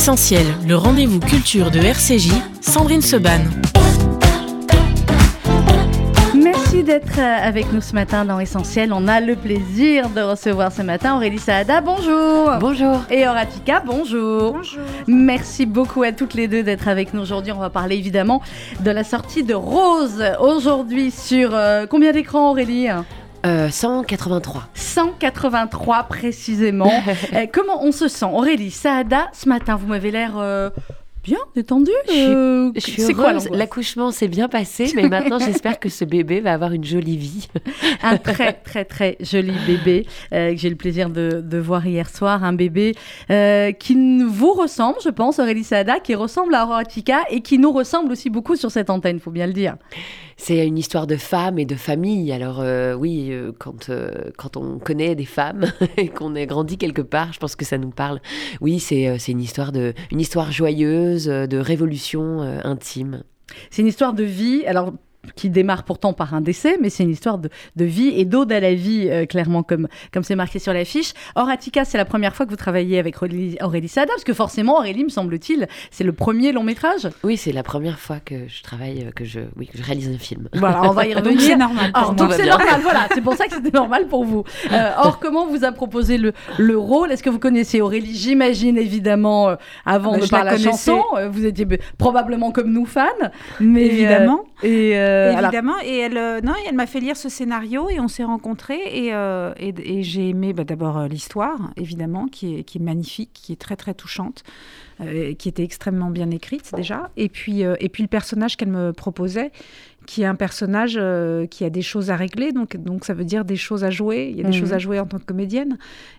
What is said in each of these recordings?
Essentiel, le rendez-vous culture de RCJ, Sandrine Seban. Merci d'être euh, avec nous ce matin dans Essentiel. On a le plaisir de recevoir ce matin Aurélie Saada, bonjour. Bonjour. Et Horatika, bonjour. Bonjour. Merci beaucoup à toutes les deux d'être avec nous aujourd'hui. On va parler évidemment de la sortie de Rose aujourd'hui sur euh, combien d'écrans Aurélie? Euh, 183. 183 précisément. Euh, comment on se sent? Aurélie Saada, ce matin, vous m'avez l'air euh, bien détendue. Je suis- euh, c'est quoi L'accouchement s'est bien passé, mais maintenant j'espère que ce bébé va avoir une jolie vie. un très très très joli bébé que j'ai eu le plaisir de, de voir hier soir, un bébé qui vous ressemble, je pense, Aurélie Saada, qui ressemble à Horatica et qui nous ressemble aussi beaucoup sur cette antenne, faut bien le dire. C'est une histoire de femme et de famille. Alors euh, oui, euh, quand, euh, quand on connaît des femmes et qu'on a grandi quelque part, je pense que ça nous parle. Oui, c'est euh, une histoire de une histoire joyeuse, euh, de révolution intime. C'est une histoire de vie, alors qui démarre pourtant par un décès, mais c'est une histoire de, de vie et d'ode à la vie, euh, clairement, comme comme c'est marqué sur l'affiche. Horatica, c'est la première fois que vous travaillez avec Aurélie, Aurélie Saada, parce que forcément, Aurélie, me semble-t-il, c'est le premier long métrage. Oui, c'est la première fois que je travaille, euh, que je, oui, que je réalise un film. Voilà, on va y revenir. Donc c'est normal. donc c'est normal, voilà, c'est pour ça que c'était normal pour vous. Euh, or, comment vous a proposé le, le rôle? Est-ce que vous connaissez Aurélie? J'imagine évidemment, euh, avant Ah bah, de parler la la chanson, vous étiez probablement comme nous fans, mais Évidemment. Et euh, Évidemment, et elle, euh, non, elle m'a fait lire ce scénario et on s'est rencontrés et, euh, et, j'ai aimé bah, d'abord l'histoire, évidemment, qui est, qui est magnifique, qui est très très touchante, qui était extrêmement bien écrite déjà, et puis, et puis le personnage qu'elle me proposait, qui est un personnage euh, qui a des choses à régler, donc, donc ça veut dire des choses à jouer, il y a des Mhm. choses à jouer en tant que comédienne,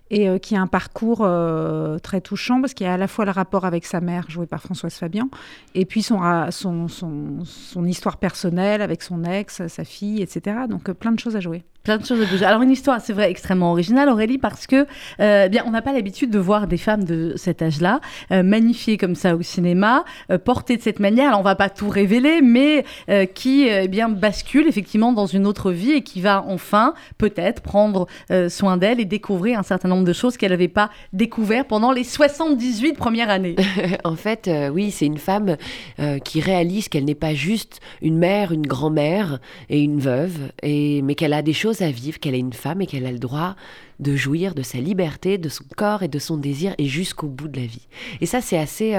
et euh, qui a un parcours euh, très touchant, parce qu'il y a à la fois le rapport avec sa mère, jouée par Françoise Fabian, et puis son, ra- son, son, son histoire personnelle avec son ex, sa fille, etc. Donc plein de choses à jouer. plein de choses à bouger. Alors une histoire, c'est vrai, extrêmement originale, Aurélie, parce que euh, bien, on n'a pas l'habitude de voir des femmes de cet âge-là euh, magnifiées comme ça au cinéma, euh, portées de cette manière. Alors on va pas tout révéler, mais qui eh bien bascule effectivement dans une autre vie et qui va enfin peut-être prendre euh, soin d'elle et découvrir un certain nombre de choses qu'elle n'avait pas découvert pendant les 78 premières années. en fait, euh, oui, c'est une femme euh, qui réalise qu'elle n'est pas juste une mère, une grand-mère et une veuve, et, mais qu'elle a des choses à vivre, qu'elle est une femme et qu'elle a le droit de jouir de sa liberté, de son corps et de son désir, et jusqu'au bout de la vie. Et ça, c'est assez...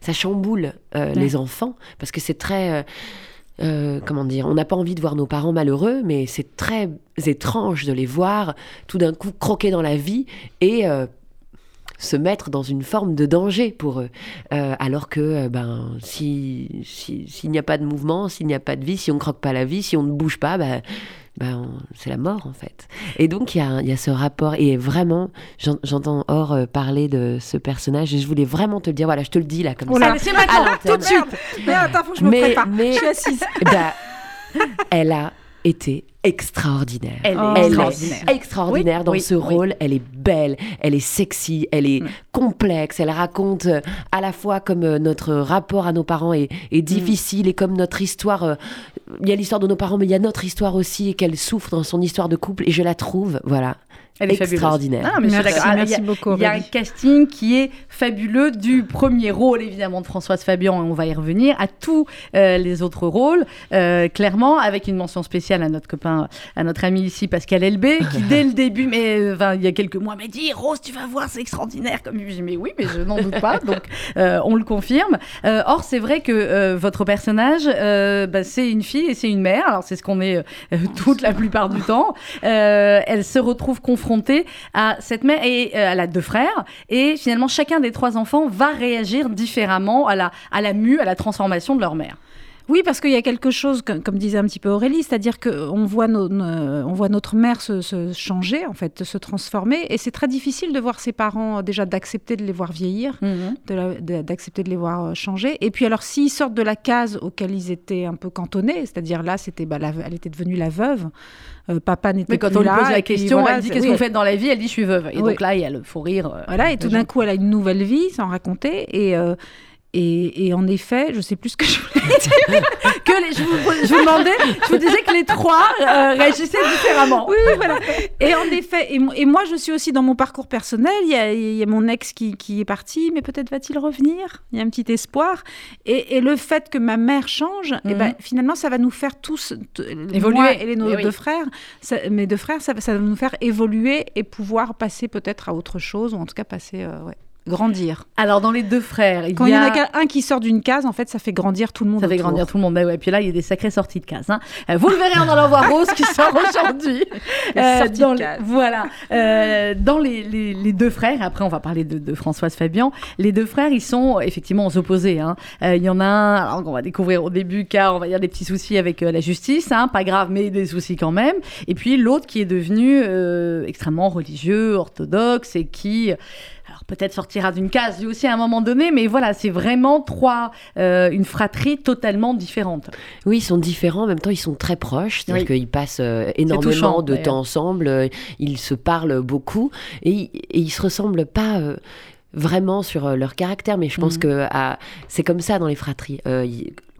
ça chamboule Ouais. les enfants, parce que c'est très... euh, comment dire, on n'a pas envie de voir nos parents malheureux, mais c'est très étrange de les voir tout d'un coup croquer dans la vie et euh, se mettre dans une forme de danger pour eux. Euh, alors que, ben, si, si- s'il n'y a pas de mouvement, s'il n'y a pas de vie, si on croque pas la vie, si on ne bouge pas, ben, ben, on- c'est la mort en fait. Et donc il y a, il y a ce rapport et vraiment, j'en- j'entends Or euh, parler de ce personnage et je voulais vraiment te le dire. Voilà, je te le dis là comme Oh ça. c'est maintenant, tout de suite. Mais attends, faut que je me Mais- prépare. mais- Je suis assise. Bah, elle a été extraordinaire. Elle est Oh, Elle extraordinaire. est extraordinaire Oui, dans oui, ce oui. rôle. Elle est belle, elle est sexy, elle est Mm. complexe. Elle raconte euh, à la fois comme euh, notre rapport à nos parents est, est difficile et comme notre histoire. euh, Il y a l'histoire de nos parents, mais il y a notre histoire aussi et qu'elle souffre dans son histoire de couple. Et je la trouve, voilà, Elle est extraordinaire. Ah, mais Merci. Ah, merci il y a- beaucoup, Il y a un casting qui est fabuleux du premier rôle évidemment de Françoise Fabian et on va y revenir à tous euh, les autres rôles euh, clairement avec une mention spéciale à notre copain à notre ami ici Pascal Elbé qui dès le début mais euh, enfin, il y a quelques mois m'a dit Rose tu vas voir c'est extraordinaire comme j'ai mais oui mais je n'en doute pas donc on le confirme. Or c'est vrai que votre personnage bah, c'est une fille et c'est une mère alors c'est ce qu'on est toute la plupart du temps. Elle se retrouve confrontée à cette mère et elle a deux frères et finalement chacun des trois enfants va réagir différemment à la à la mue à la transformation de leur mère. Oui, parce qu'il y a quelque chose, comme, comme disait un petit peu Aurélie, c'est-à-dire qu'on voit, nos- nos- on voit notre mère se, se changer, en fait, se transformer, et c'est très difficile de voir ses parents, euh, déjà d'accepter de les voir vieillir, de- d'accepter de, les voir euh, changer. Et puis alors, s'ils sortent de la case auquel ils étaient un peu cantonnés, c'est-à-dire là, c'était, bah, la- elle était devenue la veuve, euh, papa n'était Mais quand plus on lui là, pose la question, voilà, elle dit qu'est-ce oui, que vous faites dans la vie? Elle dit je suis veuve. Et Oui. donc là il y a le faux rire. euh, Voilà, et tout d'un coup, elle a une nouvelle vie, sans raconter. Et, euh, Et, en effet, je sais plus ce que je voulais dire. que les, je, vous, je, vous, demandais, je vous disais que les trois euh, réagissaient différemment. Oui, oui, voilà. Et en effet, et, moi, je suis aussi dans mon parcours personnel. Il y a, il y a mon ex qui, qui, est parti, mais peut-être va-t-il revenir. Il y a un petit espoir. Et, et le fait que ma mère change, et eh ben, mhm. finalement, ça va nous faire tous, évoluer. Moi et les, nos eh deux frères, mes deux frères, ça, ça, va nous faire évoluer et pouvoir passer peut-être à autre chose, ou en tout cas passer. Euh, ouais grandir. Alors dans les deux frères, il Quand y, a... il y en a un qui sort d'une case, en fait, ça fait grandir tout le monde. Ça fait grandir tout le monde. Bah ouais. Puis là, il y a des sacrées sorties de case. Hein. Euh, vous le verrez en allant voir Rose qui sort aujourd'hui. Euh, dans les... Voilà. Euh, dans les, les, deux frères, après on va parler de, de, Françoise Fabian. Les deux frères, ils sont effectivement aux opposés. Hein. Euh, il y en a un, alors on va découvrir au début, car on va dire des petits soucis avec la justice, hein, pas grave, mais des soucis quand même. Et puis l'autre qui est devenu extrêmement religieux, orthodoxe et qui peut-être sortira d'une case lui aussi à un moment donné, mais voilà, c'est vraiment trois, euh, une fratrie totalement différente. Oui, ils sont différents, en même temps ils sont très proches, c'est-à-dire qu'ils passent euh, énormément de temps ensemble, euh, ils se parlent beaucoup et, et ils se ressemblent pas vraiment sur leur caractère, mais je pense mhm. que c'est comme ça dans les fratries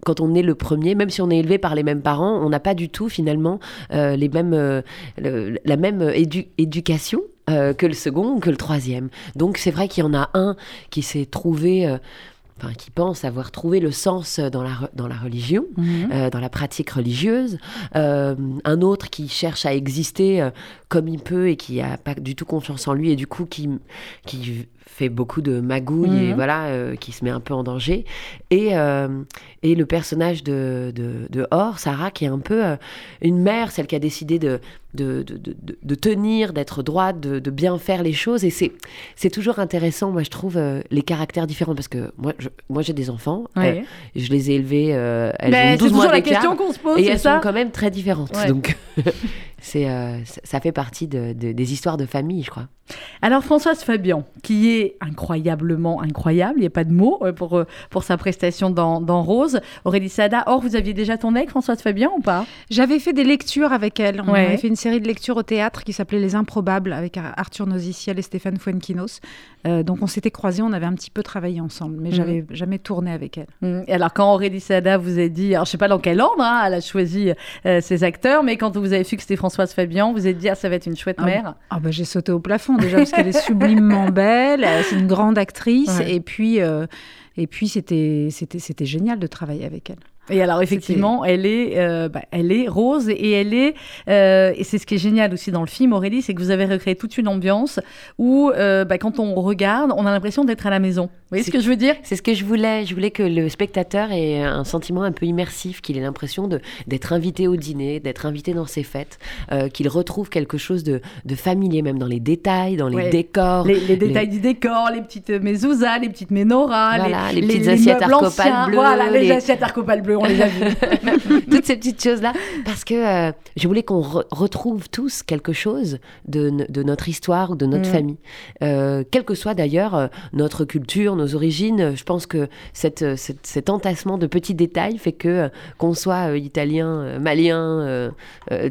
quand on est le premier, même si on est élevé par les mêmes parents, on n'a pas du tout finalement les mêmes, la même éducation. Euh, que le second ou que le troisième. Donc c'est vrai qu'il y en a un qui s'est trouvé... Euh, enfin, qui pense avoir trouvé le sens dans la, dans la religion, mhm. euh, dans la pratique religieuse, un autre qui cherche à exister comme il peut et qui n'a pas du tout confiance en lui et du coup qui, qui fait beaucoup de magouilles et mhm. voilà, qui se met un peu en danger. Et, et le personnage de, de, de Or, Sarah, qui est un peu une mère, celle qui a décidé de, de, de, tenir, d'être droite, de, bien faire les choses. Et c'est, c'est toujours intéressant, moi, je trouve, euh, les caractères différents. Parce que moi, moi j'ai des enfants. Euh, je les ai élevés. Euh, elles ont 12 mois la question qu'on se pose. Et elles sont quand même très différentes. Donc, c'est, ça fait partie des histoires de famille, je crois. Alors Françoise Fabian, qui est incroyablement incroyable, il n'y a pas de mots pour, pour sa prestation dans, dans Rose. Aurélie Sada, or vous aviez déjà ton avec Françoise Fabian ou pas? J'avais fait des lectures avec elle. On avait fait une série de lectures au théâtre qui s'appelait Les Improbables avec Arthur Noziciel et Stéphane Fuenquinos. Euh, donc on s'était croisés, on avait un petit peu travaillé ensemble, mais je j'avais jamais tourné avec elle. Mhm. Et alors quand Aurélie Sada vous a dit, alors je sais pas dans quel ordre hein, elle a choisi euh, ses acteurs, mais quand vous avez vu que c'était Françoise Fabian, vous avez dit ah ça va être une chouette ah, mère. Ah bah j'ai sauté au plafond déjà parce qu'elle est sublimement belle, c'est une grande actrice et puis euh, et puis c'était c'était c'était génial de travailler avec elle. Et alors effectivement, elle est, euh, bah, elle est rose et elle est, euh, et c'est ce qui est génial aussi dans le film, Aurélie, c'est que vous avez recréé toute une ambiance où, euh, bah, quand on regarde, on a l'impression d'être à la maison. Vous voyez ce que je veux dire? C'est ce que je voulais. Je voulais que le spectateur ait un sentiment un peu immersif, qu'il ait l'impression d'être invité au dîner, d'être invité dans ses fêtes, qu'il retrouve quelque chose de, de, familier, même dans les détails, dans les décors. Les, détails du décor, les petites mezuzahs, les petites menorahs, les, petites assiettes arcopales bleues. Voilà, les, assiettes arcopales bleues on les a Toutes ces petites choses-là. Parce que euh, je voulais qu'on retrouve tous quelque chose de, de notre histoire ou de notre mm. famille. Euh, quelle que soit d'ailleurs euh, notre culture, nos origines, je pense que cette, cet entassement de petits détails fait que qu'on soit italien, malien,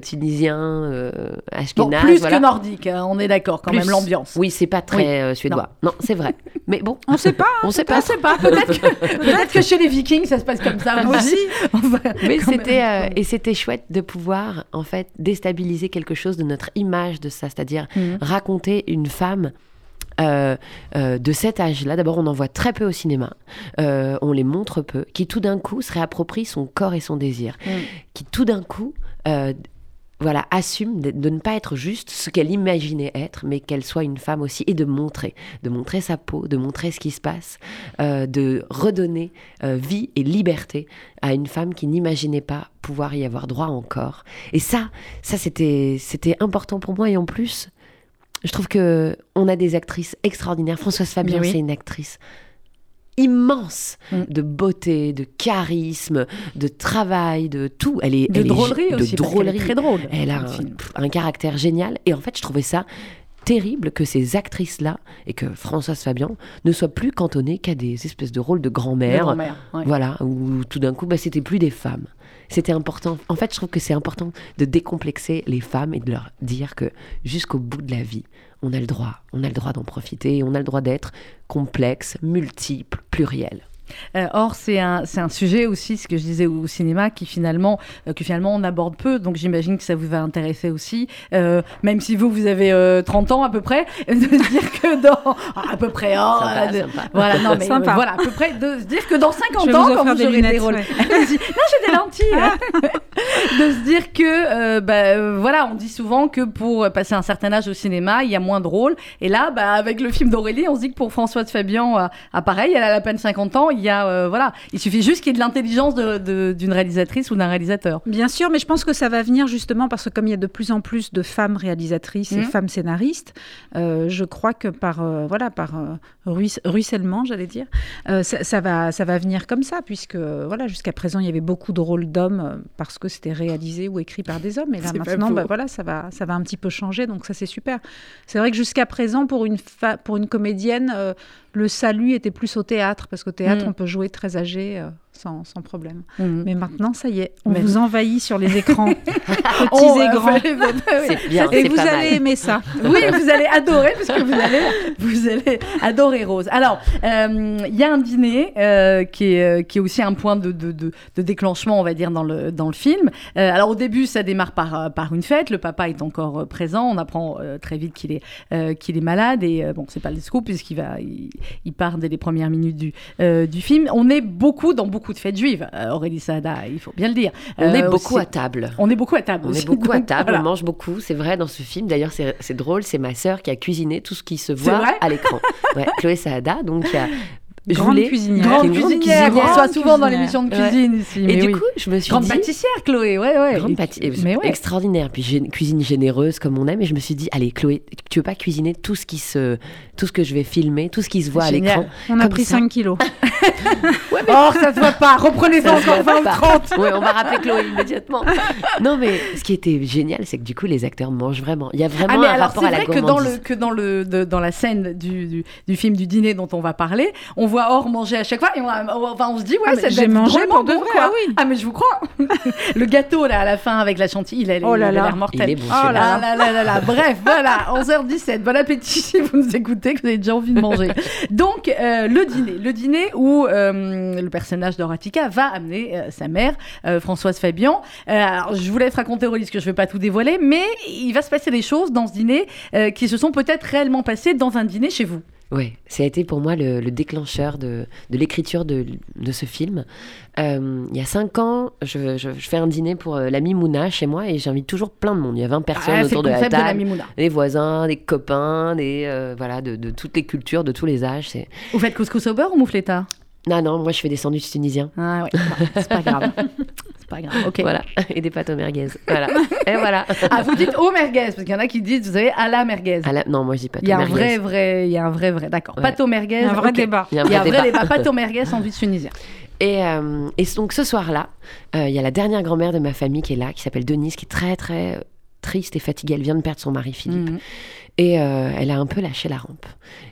tunisien, ashkénaze. plus que nordique, hein, on est d'accord quand même, l'ambiance. Oui, c'est pas très suédois. Non, c'est vrai. Mais bon. On sait pas. Hein. on sait pas. On sait pas. Peut-être que, peut que, chez les Vikings, ça se passe comme ça aussi. Mais c'était euh, et c'était chouette de pouvoir en fait déstabiliser quelque chose de notre image de ça, c'est-à-dire mhm. raconter une femme euh, euh, de cet âge-là, d'abord on en voit très peu au cinéma, on les montre peu, qui tout d'un coup se réapproprie son corps et son désir, mhm. qui tout d'un coup voilà, assume de, ne pas être juste ce qu'elle imaginait être, mais qu'elle soit une femme aussi, et de montrer, de montrer sa peau, de montrer ce qui se passe, euh, de redonner euh, vie et liberté à une femme qui n'imaginait pas pouvoir y avoir droit encore. Et ça, ça c'était, c'était important pour moi, et en plus, je trouve que on a des actrices extraordinaires. Françoise Fabien, c'est une actrice immense mm. de beauté, de charisme, de travail, de tout. Elle est de drôlerie aussi, drôlerie. très drôle. Elle a un, caractère génial. Et en fait, je trouvais ça terrible que ces actrices-là et que Françoise Fabian ne soient plus cantonnées qu'à des espèces de rôles de grand-mère. Voilà, où tout d'un coup, bah, c'était plus des femmes. C'était important. En fait, je trouve que c'est important de décomplexer les femmes et de leur dire que jusqu'au bout de la vie, on a le droit, on a le droit d'en profiter, on a le droit d'être complexe, multiple, pluriel. Euh, or, c'est un, c'est un sujet aussi, ce que je disais au cinéma, qui finalement, euh, que finalement on aborde peu. Donc j'imagine que ça vous va intéresser aussi, euh, même si vous, vous avez euh, 30 ans à peu près, de se dire que dans. Ah, à peu près, oh, Sympa, de- sympa. Voilà, non, mais Sympa. euh, voilà, à peu près, de se dire que dans 50 Je vais ans, vous quand vous des aurez des lunettes, rôles. ouais. Vas-y. non, j'ai des lentilles. hein. de se dire que, euh, bah, euh, voilà, on dit souvent que pour passer un certain âge au cinéma, il y a moins de rôles. Et là, bah, avec le film d'Aurélie, on se dit que pour Françoise Fabian, euh, ah, pareil, elle a à peine 50 ans, il y a, euh, voilà, il suffit juste qu'il y ait de l'intelligence d'une réalisatrice ou d'un réalisateur. Bien sûr, mais je pense que ça va venir justement parce que comme il y a de plus en plus de femmes réalisatrices et Mhm. femmes scénaristes, euh, je crois que par euh, voilà par ruisse- ruissellement, j'allais dire, ça, ça va ça va venir comme ça puisque voilà jusqu'à présent il y avait beaucoup de rôles d'hommes parce que c'était réalisé ou écrit par des hommes et là maintenant bah, voilà ça va ça va un petit peu changer donc ça c'est super. C'est vrai que jusqu'à présent pour une fa- pour une comédienne le salut était plus au théâtre parce qu'au théâtre Mhm. on peut jouer très âgé euh, sans, sans problème. Mhm. Mais maintenant, ça y est, on Mais- vous envahit sur les écrans, petits Oh, et grands. bien, Et vous allez mal. aimer ça. Oui, vous allez adorer parce que vous allez, vous allez adorer Rose. Alors, euh, il y a un dîner euh, qui, est, euh, qui est aussi un point de, de, de- de déclenchement, on va dire, dans le, dans le film. Euh, alors, au début, ça démarre par, par une fête. Le papa est encore présent. On apprend très vite qu'il est, qu'il est malade. Et bon, c'est pas le scoop puisqu'il va, il, il part dès les premières minutes du, du film. On est beaucoup dans beaucoup de fêtes juives, euh, Aurélie Saada, il faut bien le dire. On est Euh, beaucoup aussi- à table. On est beaucoup à table On aussi. est beaucoup à table, voilà. on mange beaucoup, c'est vrai dans ce film. D'ailleurs, c'est drôle, c'est ma sœur qui a cuisiné tout ce qui se voit à l'écran. Ouais, Chloé Saada, donc y a Grande Julie, cuisinière. Grande grande cuisinière, qu'on cuisinière. reçoit souvent dans l'émission de Ouais. cuisine ici. Et mais du oui. coup, je me suis Grande dit, pâtissière, Chloé, ouais, ouais. grande Et- pâti- mais ouais. extraordinaire. Puis gé- cuisine généreuse comme on aime. Et je me suis dit, allez Chloé, tu veux pas cuisiner tout ce qui se, tout ce que je vais filmer, tout ce qui se voit à l'écran. On a pris ça. 5 kilos. Oh, ça se voit pas. Reprenez-en encore voit 20 ou pas. 30. Ouais, on va rappeler Chloé immédiatement. Non, mais ce qui était génial, c'est que du coup, les acteurs mangent vraiment. Il y a vraiment Ah mais un alors rapport c'est à la vrai que dans le gourmandise. que dans le de- dans la scène du, du, du film du dîner dont on va parler, on voit Or manger à chaque fois et on, enfin on se dit ouais Ah, j'ai mangé pour de bon, vrai, quoi. ah oui. Ah mais je vous crois. le gâteau là à la fin avec la chantilly, il a, Oh l'air mortel. Il est bon, Oh celui-là. là là là là là. Bref, voilà, 11h17. Bon appétit si vous nous écoutez, que vous avez déjà envie de manger. Donc, euh, le dîner. Le dîner où euh, le personnage d'Horatica va amener euh, sa mère, euh, Françoise Fabian. Euh, alors, je vous laisse raconter, Aurélie, que je ne vais pas tout dévoiler, mais il va se passer des choses dans ce dîner euh, qui se sont peut-être réellement passées dans un dîner chez vous. Oui, ça a été pour moi le, le déclencheur de, de l'écriture de, de ce film. Euh, il y a cinq ans, je, je- je fais un dîner pour euh, l'ami Mouna chez moi et j'invite toujours plein de monde. Il y a 20 personnes Ah, le autour de la de table. Mimouna. des voisins, des copains, des euh, voilà, de, de toutes les cultures, de tous les âges. C'est Vous faites couscous au beurre ou moufletta? Non, non, moi je fais des sandwichs tunisiens, Ah ouais, c'est pas grave. C'est pas grave, ok. voilà, et des pâtes aux merguez, voilà, et voilà. Ah, vous dites au merguez, parce qu'il y en a qui disent, vous savez, à la merguez. À la- Non, moi je dis pâtes Il y a un merguez. vrai, vrai, il y a un vrai, vrai, d'accord. Ouais. Pâte au merguez. Il y a un vrai ok. débat. Il y a un vrai débat. débat. Pâte au merguez, sandwich tunisien. Et, euh, et donc ce soir-là, euh, il y a la dernière grand-mère de ma famille qui est là, qui s'appelle Denise, qui est très très triste et fatiguée. Elle vient de perdre son mari Philippe. Mhm. Et euh, elle a un peu lâché la rampe.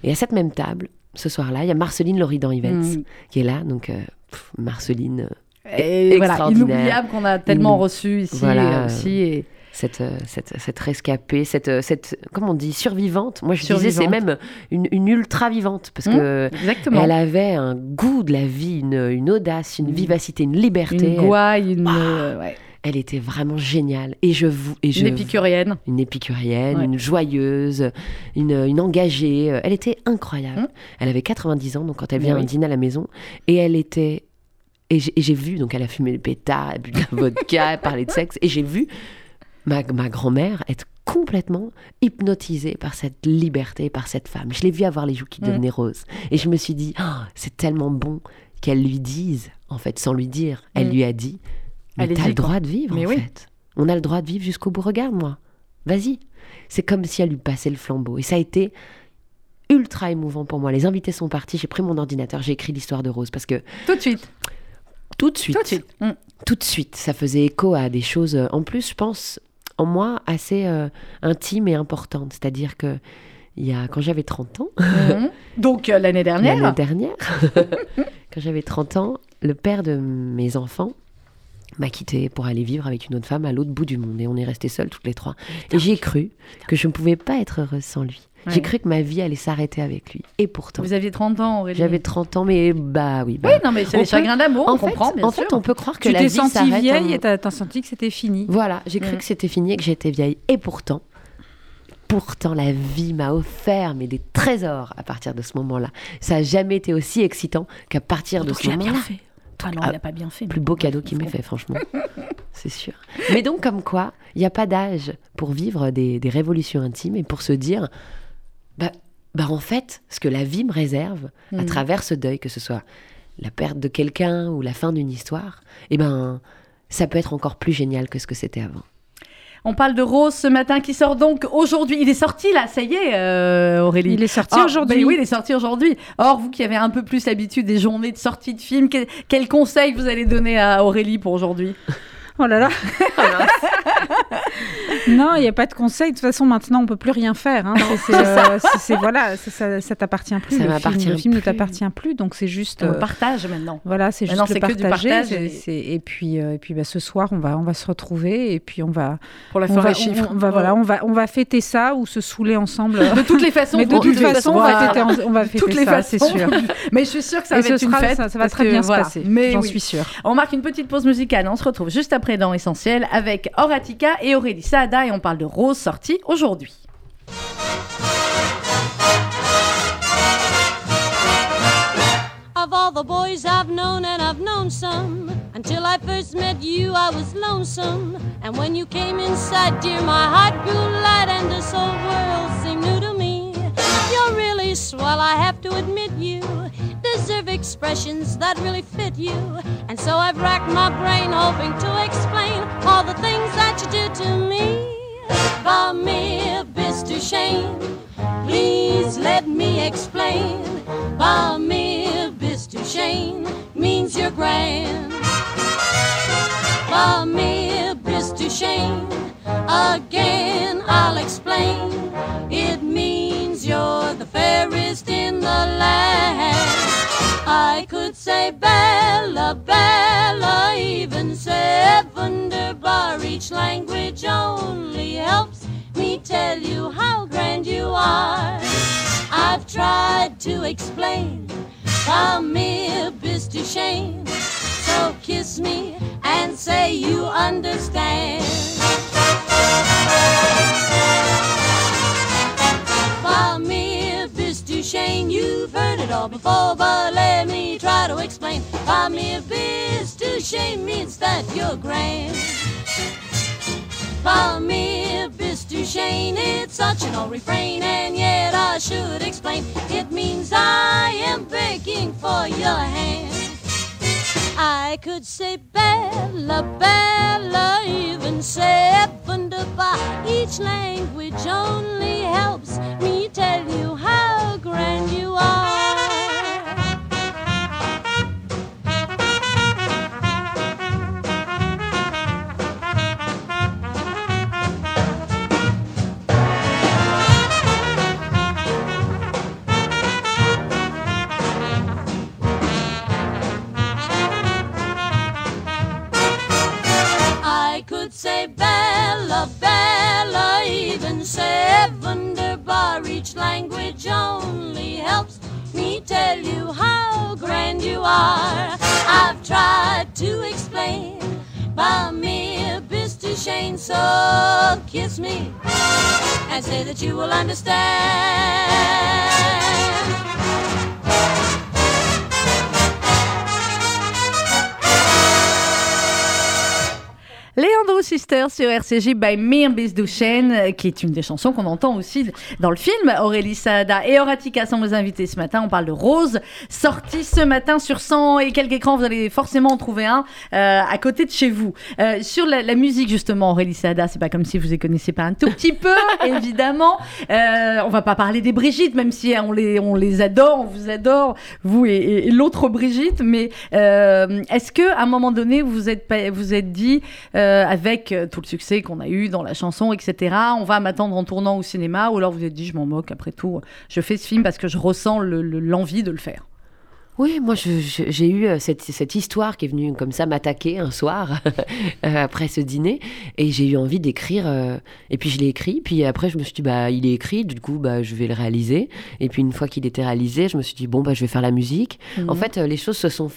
Et à cette même table, ce soir-là, il y a Marceline Loridan Ivens Mhm. qui est là. Donc euh, pff, Marceline, euh, Et voilà, inoubliable qu'on a tellement reçu ici Voilà. euh, aussi. Et... cette, euh, cette, cette rescapée, cette, euh, cette, comment on dit, survivante. Moi, je disais, c'est même une, une ultra-vivante, parce que Exactement. elle avait un goût de la vie, une, une audace, une Mhm. vivacité, une liberté. Une gouaille, une, euh, ouais, Elle était vraiment géniale. Et je vous... Et je, une épicurienne. une épicurienne, Ouais. une joyeuse, une, une engagée. Elle était incroyable. Hum. Elle avait 90 ans, donc quand elle vient oui. dîner à la maison, et elle était. Et j'ai vu, donc elle a fumé le pétard, elle a bu de la vodka, elle parlait de sexe, et j'ai vu ma, ma grand-mère être complètement hypnotisée par cette liberté, par cette femme. Je l'ai vue avoir les joues qui Hum. devenaient roses. Et je me suis dit, Ah, c'est tellement bon qu'elle lui dise, en fait, sans lui dire, elle Hum. lui a dit, mais t'as le droit de vivre, Mais en oui. fait. On a le droit de vivre jusqu'au bout. Regarde, moi. Vas-y. C'est comme si elle lui passait le flambeau. Et ça a été ultra émouvant pour moi. Les invités sont partis. J'ai pris mon ordinateur. J'ai écrit l'histoire de Rose parce que Tout de suite. Tout de suite, Tout de suite. Mm. tout de suite, ça faisait écho à des choses. euh, En plus, je pense en moi assez euh, intimes et importantes. C'est-à-dire que il y a quand j'avais 30 ans, Mhm. Donc euh, l'année dernière. l'année dernière, quand j'avais 30 ans, le père de mes enfants m'a quitté pour aller vivre avec une autre femme à l'autre bout du monde et on est restés seuls toutes les trois. Et j'ai cru que je ne pouvais pas être heureuse sans lui. J'ai cru que ma vie allait s'arrêter avec lui. Et pourtant. Vous aviez 30 ans, Aurélie. J'avais 30 ans, mais bah oui. Bah, oui, non, mais c'est les chagrins d'amour, on fait, comprend, bien En sûr. fait, on peut croire que tu la t'es vie sentie s'arrête. vieille en- et t'as senti que c'était fini. Voilà, j'ai cru que c'était fini et que j'étais vieille. Et pourtant, pourtant, la vie m'a offert mais des trésors à partir de ce moment-là. Ça n'a jamais été aussi excitant qu'à partir de ce a bien moment-là. fait. Ah non, Ah, il a pas bien fait. Plus beau cadeau qu'il m'ait fait, franchement. C'est sûr. Mais donc, comme quoi, il n'y a pas d'âge pour vivre des, des révolutions intimes et pour se dire, bah, bah en fait, ce que la vie me réserve à Mhm. travers ce deuil, que ce soit la perte de quelqu'un ou la fin d'une histoire, eh ben, ça peut être encore plus génial que ce que c'était avant. On parle de Rose ce matin qui sort donc aujourd'hui. Il est sorti là, ça y est, euh, Aurélie. Il est sorti Or, aujourd'hui. ben oui, il est sorti aujourd'hui. Or, vous qui avez un peu plus l'habitude des journées de sortie de films, quel, quel conseil vous allez donner à Aurélie pour aujourd'hui? Oh là là. non, il n'y a pas de conseil. De toute façon, maintenant, on peut plus rien faire. hein. C'est- c'est, euh, c'est- c'est- voilà, c'est- ça, ça t'appartient plus. Ça le m'appartient film, le film ne t'appartient plus, donc c'est juste. On euh, le partage maintenant. Voilà, c'est juste le c'est que du partager. partage c'est- et- c'est- Et puis, euh, et puis bah, ce soir, on va, on va se retrouver et puis on va, Pour la on forêt va, chiffre. on, on va, voilà, on va, on va fêter ça ou se saouler ensemble. De toutes les façons, Mais de toute façon, on va fêter, en- on va fêter toutes les ça, c'est sûr. Mais je suis sûre que ça et va être une sera- fête. ça, ça va très bien se passer. J'en suis sûre. On marque une petite pause musicale. On se retrouve juste après dans Essentiel avec Et Aurélie Saada et on parle de Rose sortie aujourd'hui. Of all the boys I've known, and I've known some, until I first met you, I was lonesome. And when you came inside, dear, my heart grew light, and this whole world seemed new to me. You're really swell, I have to admit you deserve expressions that really fit you. And so I've racked my brain, hoping to explain all the things that you did to me. Va me bis to shame. Please let me explain. Ba me bis to shame means you're grand. Ba me bis to shame. Again, I'll explain. It means you're the fairest in the land. I could say Bella, Bella, even say Wunderbar. Each language only helps me tell you how grand you are. I've tried to explain Mib is to shame. So kiss me and say you understand. Is to shame, you've heard it all before, but let me try to explain. While Mib is to shame means that you're grand. While Mib is to shame, it's such an old refrain, and yet I should explain. It means I am begging for your hand. I could say Bella, Bella, even say wunderbar. Each language only helps me tell you how grand you are. I've tried to explain by mere to Shane, so kiss me and say that you will understand. Leandro Sister sur RCJ by Mir Bisdouchen, qui est une des chansons qu'on entend aussi dans le film. Aurélie Saada et Horatica sont vos invités ce matin. On parle de Rose, sortie ce matin sur 100 et quelques écrans. Vous allez forcément en trouver un euh, à côté de chez vous. Euh, sur la, la musique, justement, Aurélie Saada, c'est pas comme si vous les connaissiez pas un tout petit peu, évidemment. Euh, on va pas parler des Brigitte, même si on les, on les adore, on vous adore, vous et, et- et l'autre Brigitte. Mais euh, est-ce que à un moment donné, vous vous êtes, vous êtes dit, euh, avec euh, tout le succès qu'on a eu dans la chanson, etc., on va m'attendre en tournant au cinéma, ou alors vous êtes dit, je m'en moque, après tout, je fais ce film parce que je ressens le- le- l'envie de le faire. Oui, moi j'ai eu euh, cette, cette histoire qui est venue comme ça m'attaquer un soir euh, après ce dîner et j'ai eu envie d'écrire euh, et puis je l'ai écrit puis après je me suis dit bah il est écrit du coup bah je vais le réaliser et puis une fois qu'il était réalisé je me suis dit bon bah je vais faire la musique. Mhm. En fait euh, les choses se sont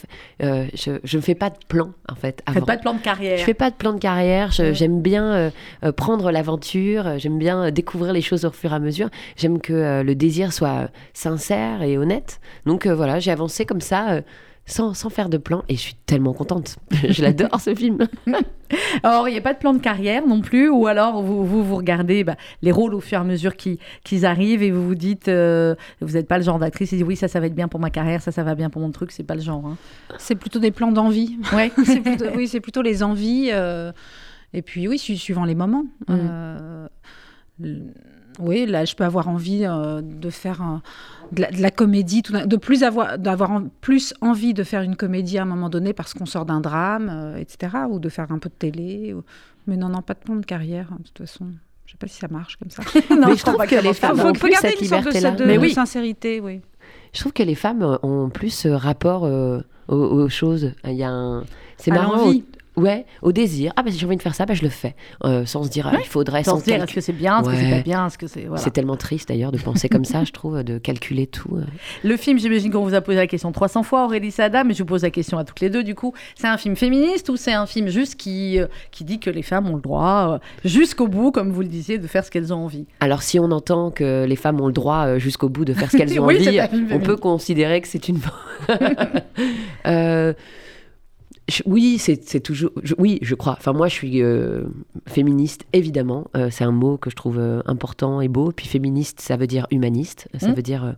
euh, je je ne fais pas de plan en fait avant. Faites pas de plan de carrière. Je fais pas de plan de carrière. J'aime bien prendre l'aventure. J'aime bien découvrir les choses au fur et à mesure. J'aime que le désir soit sincère et honnête. Donc voilà, j'ai avancé comme ça. euh, sans, sans faire de plan et je suis tellement contente. je l'adore ce film. Alors, il n'y a pas de plan de carrière non plus, ou alors vous vous, vous regardez bah, les rôles au fur et à mesure qui- qu'ils arrivent et vous vous dites, euh, vous n'êtes pas le genre d'actrice qui dit oui, ça, ça va être bien pour ma carrière, ça, ça va bien pour mon truc, c'est pas le genre. hein. C'est plutôt des plans d'envie. Ouais. C'est plutôt- oui, c'est plutôt les envies. euh, et puis oui, su- suivant les moments. Mm. Euh, oui, là, je peux avoir envie euh, de faire un- de, la, de la comédie, tout de plus avoir, d'avoir en- plus envie de faire une comédie à un moment donné parce qu'on sort d'un drame, euh, etc., ou de faire un peu de télé. ou- Mais non, non, pas de plan de carrière, hein, de toute façon. Je sais pas si ça marche comme ça. Non, Mais je je trouve que les femmes ça. plus garder cette une sorte de- liberté-là. de, Mais de oui. sincérité, oui. Je trouve que les femmes euh, ont plus rapport euh, aux, aux choses. Il y a un... C'est marrant. au- Ouais, au désir. Ah bah si j'ai envie de faire ça, bah je le fais. Euh, sans se dire, ah, il faudrait, Sans sans se dire, est-ce que c'est bien, est-ce que c'est pas bien, est-ce que c'est. Voilà. C'est tellement triste d'ailleurs de penser comme ça, je trouve, de calculer tout. euh. Le film, j'imagine qu'on vous a posé la question 300 fois, Aurélie Sada, mais je vous pose la question à toutes les deux du coup. C'est un film féministe ou c'est un film juste qui, euh, qui dit que les femmes ont le droit, euh, jusqu'au bout, comme vous le disiez, de faire ce qu'elles ont envie? Alors si on entend que les femmes ont le droit euh, jusqu'au bout de faire ce qu'elles ont Oui, envie, on peut considérer que c'est une... Je- oui, c'est toujours... je- oui, je crois. Enfin, moi, je suis euh, féministe, évidemment. Euh, c'est un mot que je trouve euh, important et beau. Puis féministe, ça veut dire humaniste. Ça Mm. veut dire...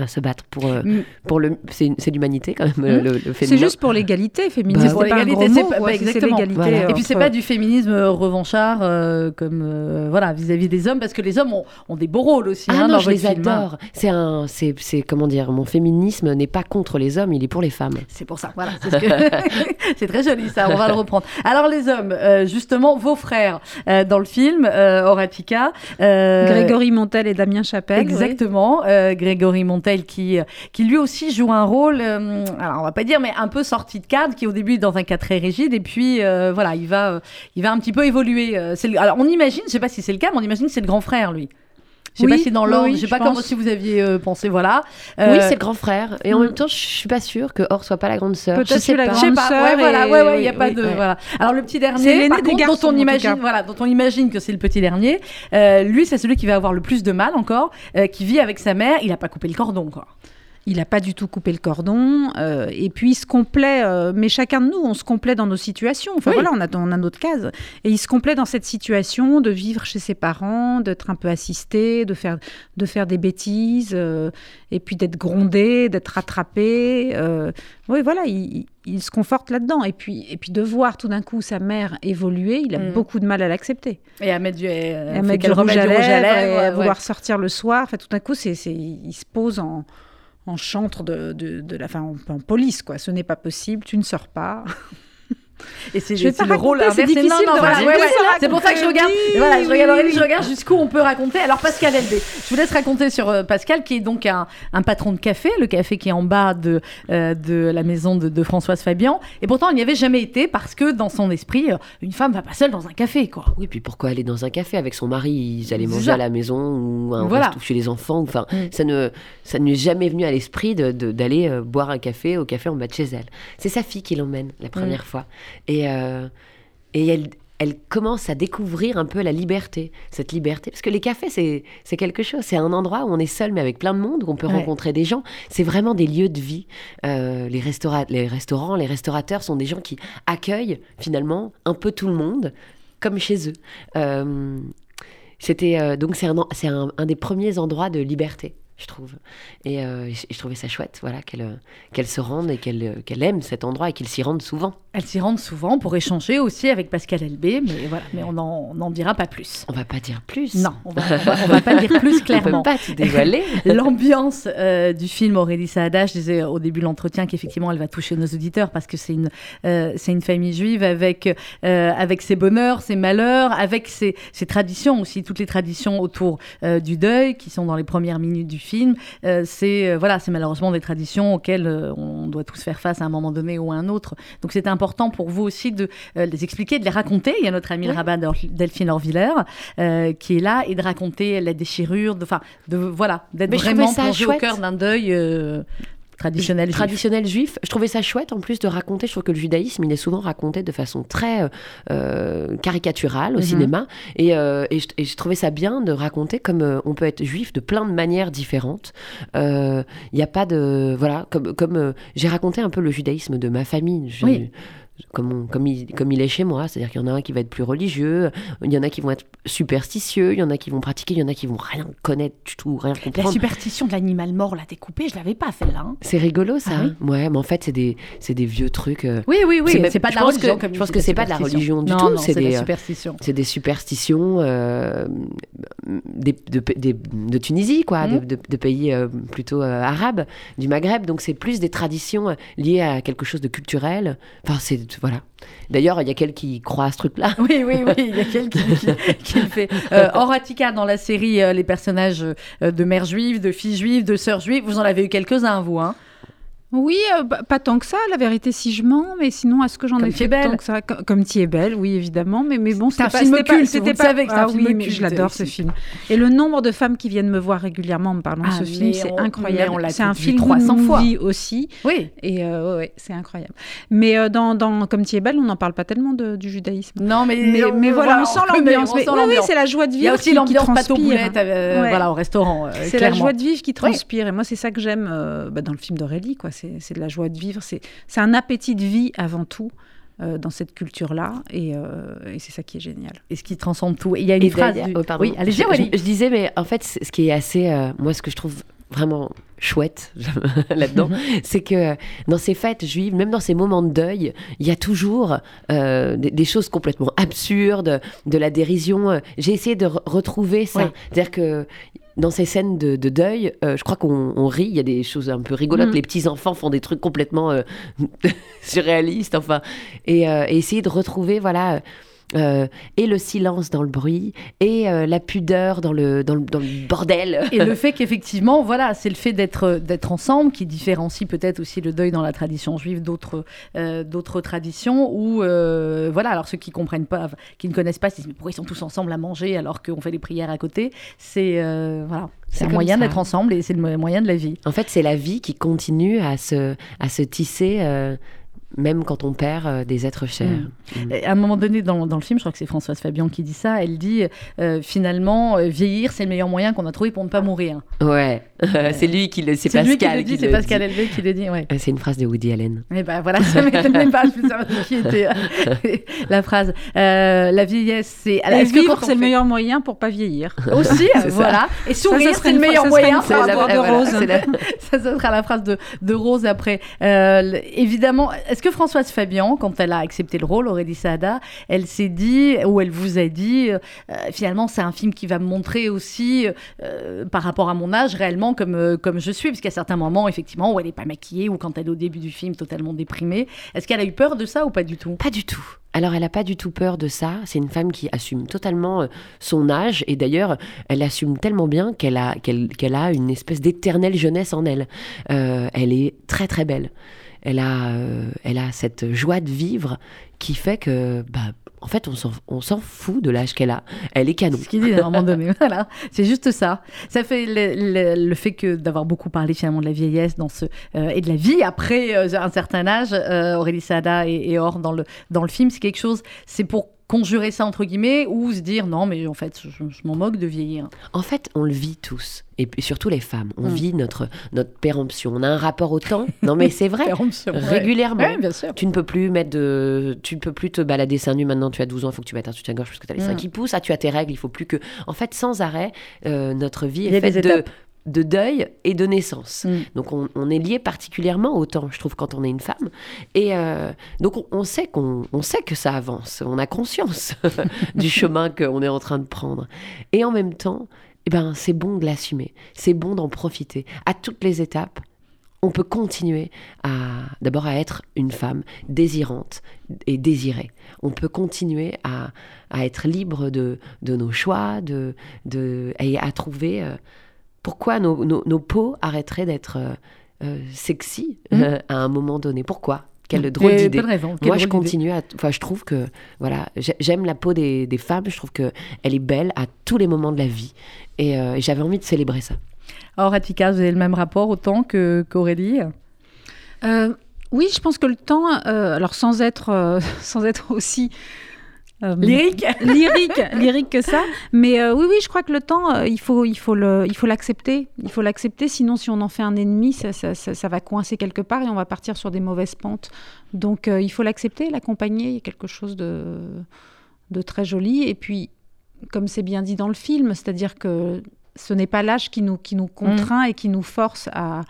euh, se battre pour, euh, Mm. pour le... C'est l'humanité, quand même, le, le C'est juste pour l'égalité féminine. Bah, c'est pas un l'égalité, gros mot, pas- bah, exactement. l'égalité, Voilà. euh, Et puis c'est pas du féminisme euh, revanchard euh, comme euh, voilà vis-à-vis des hommes parce que les hommes ont, ont des beaux rôles aussi. Ah hein, non, dans je les film, hein. adore. C'est un, c'est, c'est comment dire, mon féminisme n'est pas contre les hommes, il est pour les femmes. C'est pour ça, voilà. C'est, ce que- c'est très joli ça, on va le reprendre. Alors les hommes, euh, justement, vos frères euh, dans le film, euh, Horatica. euh, Grégory Montel et Damien Chapelle. oui. Exactement, euh, Grégory Montel qui, euh, qui lui aussi joue un rôle, euh, alors on va pas dire, mais un peu sorti de cadre, qui au début est dans un cas très rigide, et puis euh, voilà, il va, il va un petit peu évoluer. alors on imagine, je sais pas si c'est le cas, mais on imagine que c'est le grand frère lui. Je sais Oui, pas si dans oui, l'ordre, oui, je sais pas pense. comment si vous aviez euh, pensé, voilà. Oui, Euh, c'est le grand frère. Et en mm. même temps, je suis pas sûre que Or soit pas la grande sœur. Peut-être Je sais que la grande pas, sœur ouais, voilà, et- ouais, ouais, il y a oui, pas oui, de, ouais. voilà. Alors le petit C'est dernier, par des contre, garçons, dont on imagine, voilà, dont on imagine que c'est le petit dernier, euh, lui, c'est celui qui va avoir le plus de mal encore, euh, qui vit avec sa mère. Il a pas coupé le cordon, quoi. Il n'a pas du tout coupé le cordon. euh, et puis, il se complaît, euh, mais chacun de nous, on se complaît dans nos situations. Enfin, Oui. voilà, on a, on a notre case. Et il se complaît dans cette situation de vivre chez ses parents, d'être un peu assisté, de faire, de faire des bêtises, euh, et puis d'être grondé, d'être rattrapé. oui, voilà, il, se conforte là-dedans. Et puis, et puis, de voir tout d'un coup sa mère évoluer, il a Mm. beaucoup de mal à l'accepter. Et à mettre du, Et à mettre du rouge à du lèvres, à et lèvres, à ouais. vouloir sortir le soir. Enfin, tout d'un coup, c'est, c'est- il se pose en, en chantre de, de, la, enfin, en, en police, quoi. Ce n'est pas possible, tu ne sors pas. Et c'est le rôle c'est difficile Non, non, de voilà, ouais, ouais. c'est pour ça que je regarde. voilà, je regarde oui, Aurélie, je oui. regarde jusqu'où on peut raconter. Alors Pascal LB, je vous laisse raconter sur euh, Pascal qui est donc un, un patron de café, le café qui est en bas de euh, de la maison de, de Françoise Fabian. Et pourtant, il n'y avait jamais été parce que dans son esprit, euh, une femme va pas seule dans un café, quoi. Oui, puis pourquoi aller dans un café avec son mari? Ils allaient manger ça. à la maison ou un Voilà. resto chez les enfants. Enfin, Mm. ça ne, ça ne lui est jamais venu à l'esprit de- de- d'aller euh, boire un café au café en bas de chez elle. C'est sa fille qui l'emmène la première fois. Et, euh, et elle, elle commence à découvrir un peu la liberté, cette liberté. Parce que les cafés, c'est quelque chose. C'est un endroit où on est seul, mais avec plein de monde, où on peut Ouais. rencontrer des gens. C'est vraiment des lieux de vie. Euh, les, restaura- les restaurants, les restaurateurs sont des gens qui accueillent finalement un peu tout le monde, comme chez eux. Euh, c'était euh, donc c'est un, un, un des premiers endroits de liberté, je trouve. Et, je, trouvais ça chouette, voilà, qu'elle se rende et qu'elle aime cet endroit et qu'elle s'y rende souvent. Elles s'y rendent souvent pour échanger aussi avec Pascal Elbé, mais voilà, mais on n'en dira pas plus. On va pas dire plus. Non, on va, on va, pas dire plus clairement. on peut pas tout dévoiler. L'ambiance euh, du film Aurélie Saada, je disais au début de l'entretien qu'effectivement elle va toucher nos auditeurs parce que c'est une, euh, c'est une famille juive avec, euh, avec ses bonheurs, ses malheurs, avec ses, ses traditions aussi, toutes les traditions autour du deuil qui sont dans les premières minutes du film. c'est voilà, c'est malheureusement des traditions auxquelles on doit tous faire face à un moment donné ou à un autre. Donc c'est important pour vous aussi de les expliquer, de les raconter. Il y a notre ami le rabbin Delphine Orviller qui est là et de raconter la déchirure, de, enfin, de voilà, d'être vraiment plongé au cœur d'un deuil. Traditionnel juif. traditionnel juif. Je trouvais ça chouette en plus de raconter. Je trouve que le judaïsme, il est souvent raconté de façon très euh, caricaturale au mhm. cinéma. Et, euh, et, je, trouvais ça bien de raconter comme euh, on peut être juif de plein de manières différentes. Il n'y a pas de. Voilà, comme, comme j'ai raconté un peu le judaïsme de ma famille. oui comme, comme, il, comme il est chez moi. C'est-à-dire qu'il y en a un qui va être plus religieux, il y en a qui vont être superstitieux, il y en a qui vont pratiquer, il y en a qui vont rien connaître du tout, rien comprendre. La superstition de l'animal mort, la découpé, je l'avais pas celle-là. Hein. C'est rigolo ça. Ah ouais, mais en fait, c'est des, des vieux trucs. Euh, oui, oui, oui. C'est pas de la religion. je pense que c'est pas de la religion du tout. C'est des superstitions. C'est des superstitions euh, des, de, de, Tunisie, quoi, mmh. de, pays euh, plutôt arabes, du Maghreb. Donc c'est plus des traditions liées à quelque chose de culturel. Enfin, c'est voilà. D'ailleurs, il y a quelqu'un qui croit à ce truc-là. Oui, oui, oui, il y a quelqu'un qui, le fait. Euh, dans la série, euh, les personnages euh, de mères juives, de filles juives, de sœurs juives, vous en avez eu quelques-uns, vous, hein oui, euh, bah, pas tant que ça, la vérité si je mens, mais sinon, est-ce que j'en ai fait belle. tant que ça Comme tu es belle, oui, évidemment, mais, mais bon, c'était pas, film culte, c'était pas avec ah, oui, mais je l'adore ce film. Et le nombre de femmes qui viennent me voir régulièrement en me parlant de ce ah, film, c'est incroyable. C'est un film 300 fois aussi. Oui. Et euh, ouais, c'est incroyable. Mais euh, dans, dans, Comme tu es belle, on n'en parle pas tellement de, du judaïsme. Non, mais, mais, voilà, on sent l'ambiance. Oui, oui, c'est la joie de vivre. Il y a aussi l'ambiance pâte aux boulettes, voilà, au restaurant. C'est la joie de vivre qui transpire. Et moi, c'est ça que j'aime bah, dans le film d'Aurélie, quoi. C'est de la joie de vivre. C'est un appétit de vie avant tout. Euh, dans cette culture-là, euh, et, c'est ça qui est génial. Et ce qui transcende tout. il y a une phrase. Oh, oui, allez je, je, je, disais, mais en fait, ce qui est assez, euh, moi, ce que je trouve vraiment chouette là-dedans, c'est que dans ces fêtes juives, même dans ces moments de deuil, il y a toujours des, choses complètement absurdes, de la dérision. J'ai essayé de retrouver ça. C'est-à-dire que dans ces scènes de, deuil, euh, je crois qu'on rit, il y a des choses un peu rigolotes. Mm. Les petits enfants font des trucs complètement euh, surréalistes, enfin, et, euh, et, essayer de retrouver, voilà, euh, et le silence dans le bruit, et euh, la pudeur dans le, dans le, dans le bordel. Et le fait qu'effectivement, voilà, c'est le fait d'être, d'être ensemble qui différencie peut-être aussi le deuil dans la tradition juive d'autres, euh, d'autres traditions, où, voilà, alors ceux qui comprennent pas, qui ne connaissent pas, se disent, mais pourquoi ils sont tous ensemble à manger alors qu'on fait les prières à côté? C'est, voilà. C'est un moyen d'être ensemble et c'est le moyen de la vie. En fait, c'est la vie qui continue à se, à se tisser même quand on perd euh, des êtres chers. Mm. Mm. À un moment donné dans, dans, le film, je crois que c'est Françoise Fabian qui dit ça, elle dit euh, finalement, euh, vieillir, c'est le meilleur moyen qu'on a trouvé pour ne pas mourir. Ouais, c'est lui qui le c'est Pascal qui le dit, c'est Pascal Elvé qui le dit. Ouais. C'est une phrase de Woody Allen. Et eh ben voilà, ça m'étonne même pas, je savoir qui était la phrase. la vieillesse, c'est. Est-ce vivre, c'est le meilleur moyen pour pas vieillir? Aussi, voilà. Et sourire, c'est le meilleur moyen. Ça, la, de Rose. ça, sera la phrase de, de Rose après. évidemment, est-ce que Françoise Fabian, quand elle a accepté le rôle, Aurélie Saada, elle s'est dit, ou elle vous a dit, euh, finalement, c'est un film qui va me montrer aussi, euh, par rapport à mon âge, réellement comme, euh, comme je suis, parce a certains moments, effectivement, où elle n'est pas maquillée, ou quand elle est au début du film totalement déprimée. Est-ce qu'elle a eu peur de ça ou pas du tout? Pas du tout. Alors, elle n'a pas du tout peur de ça. C'est une femme qui assume totalement son âge. Et d'ailleurs, elle assume tellement bien qu'elle a, qu'elle, a une espèce d'éternelle jeunesse en elle. elle est très, très belle elle a, euh, elle a cette joie de vivre qui fait que, bah, en fait, on s'en fout de l'âge qu'elle a. Elle est canon. Ce qu'il dit à un moment donné. voilà, c'est juste ça. Ça fait le, fait que d'avoir beaucoup parlé finalement de la vieillesse dans ce, euh, et de la vie après euh, un certain âge. Aurélie Sada et, et, Or dans le, dans le film, c'est quelque chose. C'est pour conjurer ça entre guillemets ou se dire non mais en fait je, m'en moque de vieillir. En fait on le vit tous et surtout les femmes. On mm. vit notre notre péremption. On a un rapport au temps. Non mais c'est vrai. Régulièrement. Bien sûr. tu ne peux plus mettre de tu ne peux plus te balader seins nus maintenant tu as 12 ans il faut que tu mettes un soutien-gorge parce que tu as les seins mm. qui poussent. Ah tu as tes règles il faut plus que en fait sans arrêt euh, notre vie est faite de de deuil et de naissance. Mm. Donc on, on est lié particulièrement au temps, je trouve, quand on est une femme. Et euh, donc on, on sait qu'on on sait que ça avance, on a conscience du chemin qu'on est en train de prendre. Et en même temps, eh ben, c'est bon de l'assumer, c'est bon d'en profiter. À toutes les étapes, on peut continuer à d'abord à être une femme désirante et désirée. On peut continuer à, à être libre de, de nos choix, de, de, et à trouver euh, pourquoi nos, nos, nos peaux arrêteraient d'être euh, euh, sexy Mhm. euh, à un moment donné? Pourquoi? Quelle drôle Et d'idée. Moi, je drôle continue à. Enfin, je trouve que. Voilà, j'ai- j'aime la peau des, des femmes. Je trouve qu'elle est belle à tous les moments de la vie. Et, euh, j'avais envie de célébrer ça. Alors, Atika, vous avez le même rapport autant que qu'Aurélie? Euh, oui, je pense que le temps, euh, alors sans être, euh, sans être aussi euh, Lyrique lyrique, lyrique que ça, mais euh, oui, oui, je crois que le temps, euh, il faut, il faut le, il faut l'accepter, il faut l'accepter. Sinon, si on en fait un ennemi, ça, ça, ça- ça va coincer quelque part et on va partir sur des mauvaises pentes. Donc, euh, il faut l'accepter, l'accompagner. Il y a quelque chose de, de très joli. Et puis, comme c'est bien dit dans le film, c'est-à-dire que ce n'est pas l'âge qui nous, qui nous contraint et qui nous force à,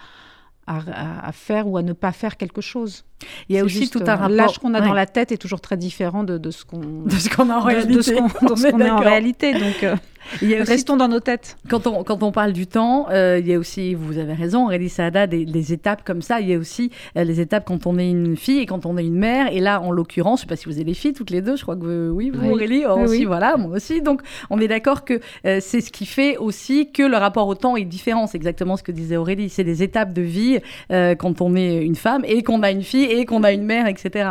à, à- à faire ou à ne pas faire quelque chose. Il y a aussi tout euh, un rapport. L'âge qu'on a Ouais. dans la tête est toujours très différent de, de ce qu'on de ce qu'on a en de- réalité. de ce qu'on en réalité. Donc, euh, Il y a aussi restons dans nos têtes. Quand on, quand on parle du temps, euh, il y a aussi, vous avez raison, Aurélie Saada, des, des étapes comme ça. Il y a aussi euh, les étapes quand on est une fille et quand on est une mère. Et là, en l'occurrence, je ne sais pas si vous avez les filles toutes les deux, je crois que oui, vous Oui. Aurélie, Oui, aussi, oui. voilà, moi aussi. Donc, on est d'accord que euh, c'est ce qui fait aussi que le rapport au temps est différent. C'est exactement ce que disait Aurélie. C'est des étapes de vie euh, quand on est une femme et qu'on a une fille et qu'on a une mère, etc.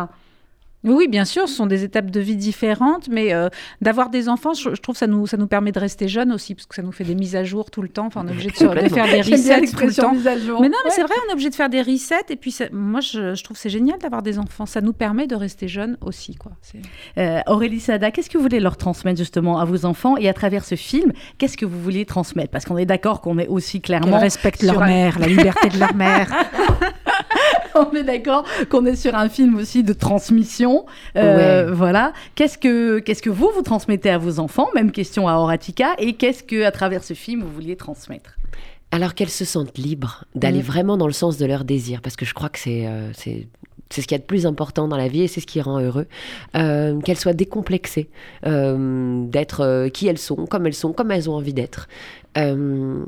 Oui, bien sûr, ce sont des étapes de vie différentes, mais euh, d'avoir des enfants, je, je trouve que ça nous, ça nous permet de rester jeunes aussi, parce que ça nous fait des mises à jour tout le temps. Enfin, on est obligé de, se- de Complètement. faire des resets tout le temps. mise à jour. Mais non, mais Ouais. c'est vrai, on est obligé de faire des resets. Et puis, ça- moi, je, je trouve que c'est génial d'avoir des enfants. Ça nous permet de rester jeunes aussi. Quoi. Euh, Aurélie Sada, qu'est-ce que vous voulez leur transmettre justement à vos enfants et à travers ce film, qu'est-ce que vous vouliez transmettre? Parce qu'on est d'accord qu'on est aussi Qu'elles clairement respectent sur leur un- mère, la liberté de leur mère. on est d'accord qu'on est sur un film aussi de transmission. Euh, Ouais. Voilà. Qu'est-ce que qu'est-ce que vous vous transmettez à vos enfants? Même question à Horatica. Et qu'est-ce que à travers ce film vous vouliez transmettre? Alors qu'elles se sentent libres d'aller Mhm. vraiment dans le sens de leur désir, parce que je crois que c'est euh, c'est c'est ce qu'il y a de plus important dans la vie et c'est ce qui rend heureux. Euh, qu'elles soient décomplexées, euh, d'être euh, qui elles sont, comme elles sont, comme elles ont envie d'être. Euh,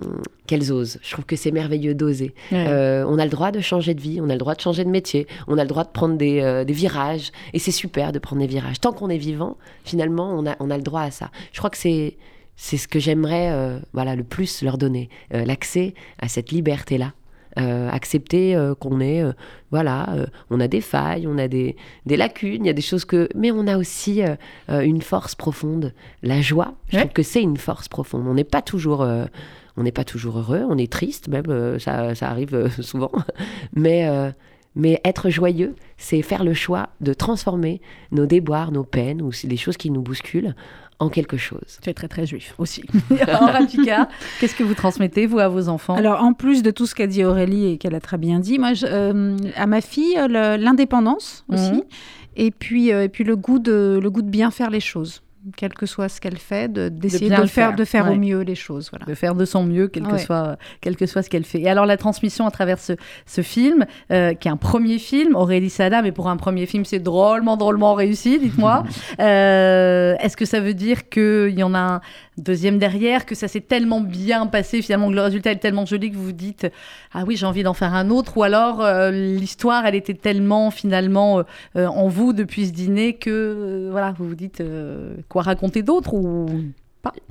qu'elles osent. Je trouve que c'est merveilleux d'oser. Euh, on a le droit de changer de vie, on a le droit de changer de métier, on a le droit de prendre des, euh, des virages. Et c'est super de prendre des virages. Tant qu'on est vivant, finalement, on a, on a le droit à ça. Je crois que c'est, c'est ce que j'aimerais voilà, le plus leur donner. L'accès à cette liberté-là. Euh, accepter euh, qu'on est, euh, voilà, on a des failles, on a des, des lacunes, il y a des choses que... Mais on a aussi une force profonde, la joie. Je Ouais. trouve que c'est une force profonde. On n'est pas toujours... on n'est pas toujours heureux, on est triste même, ça, ça arrive souvent. Mais, mais être joyeux, c'est faire le choix de transformer nos déboires, nos peines ou les choses qui nous bousculent en quelque chose. Tu es très très juif aussi. Horatica, qu'est-ce que vous transmettez vous à vos enfants? Alors, en plus de tout ce qu'a dit Aurélie et qu'elle a très bien dit, moi, je- euh, à ma fille, le- l'indépendance aussi, Mhm. et puis, euh, et puis le goût de le goût de bien faire les choses, quel que soit ce qu'elle fait, de- d'essayer de, le le faire, de faire ouais. au mieux les choses. Voilà. de faire de son mieux, quel que, Ouais. soit, quel que soit ce qu'elle fait. Et alors, la transmission à travers ce, ce film, euh, qui est un premier film, Aurélie Sada, mais pour un premier film, c'est drôlement, drôlement réussi, dites-moi. Euh, Est-ce que ça veut dire qu'il y en a un deuxième derrière, que ça s'est tellement bien passé, finalement, que le résultat est tellement joli que vous vous dites Ah oui, j'ai envie d'en faire un autre Ou alors, euh, l'histoire, elle était tellement, finalement, en vous depuis ce dîner que, voilà, vous vous dites quoi raconter d'autre ou...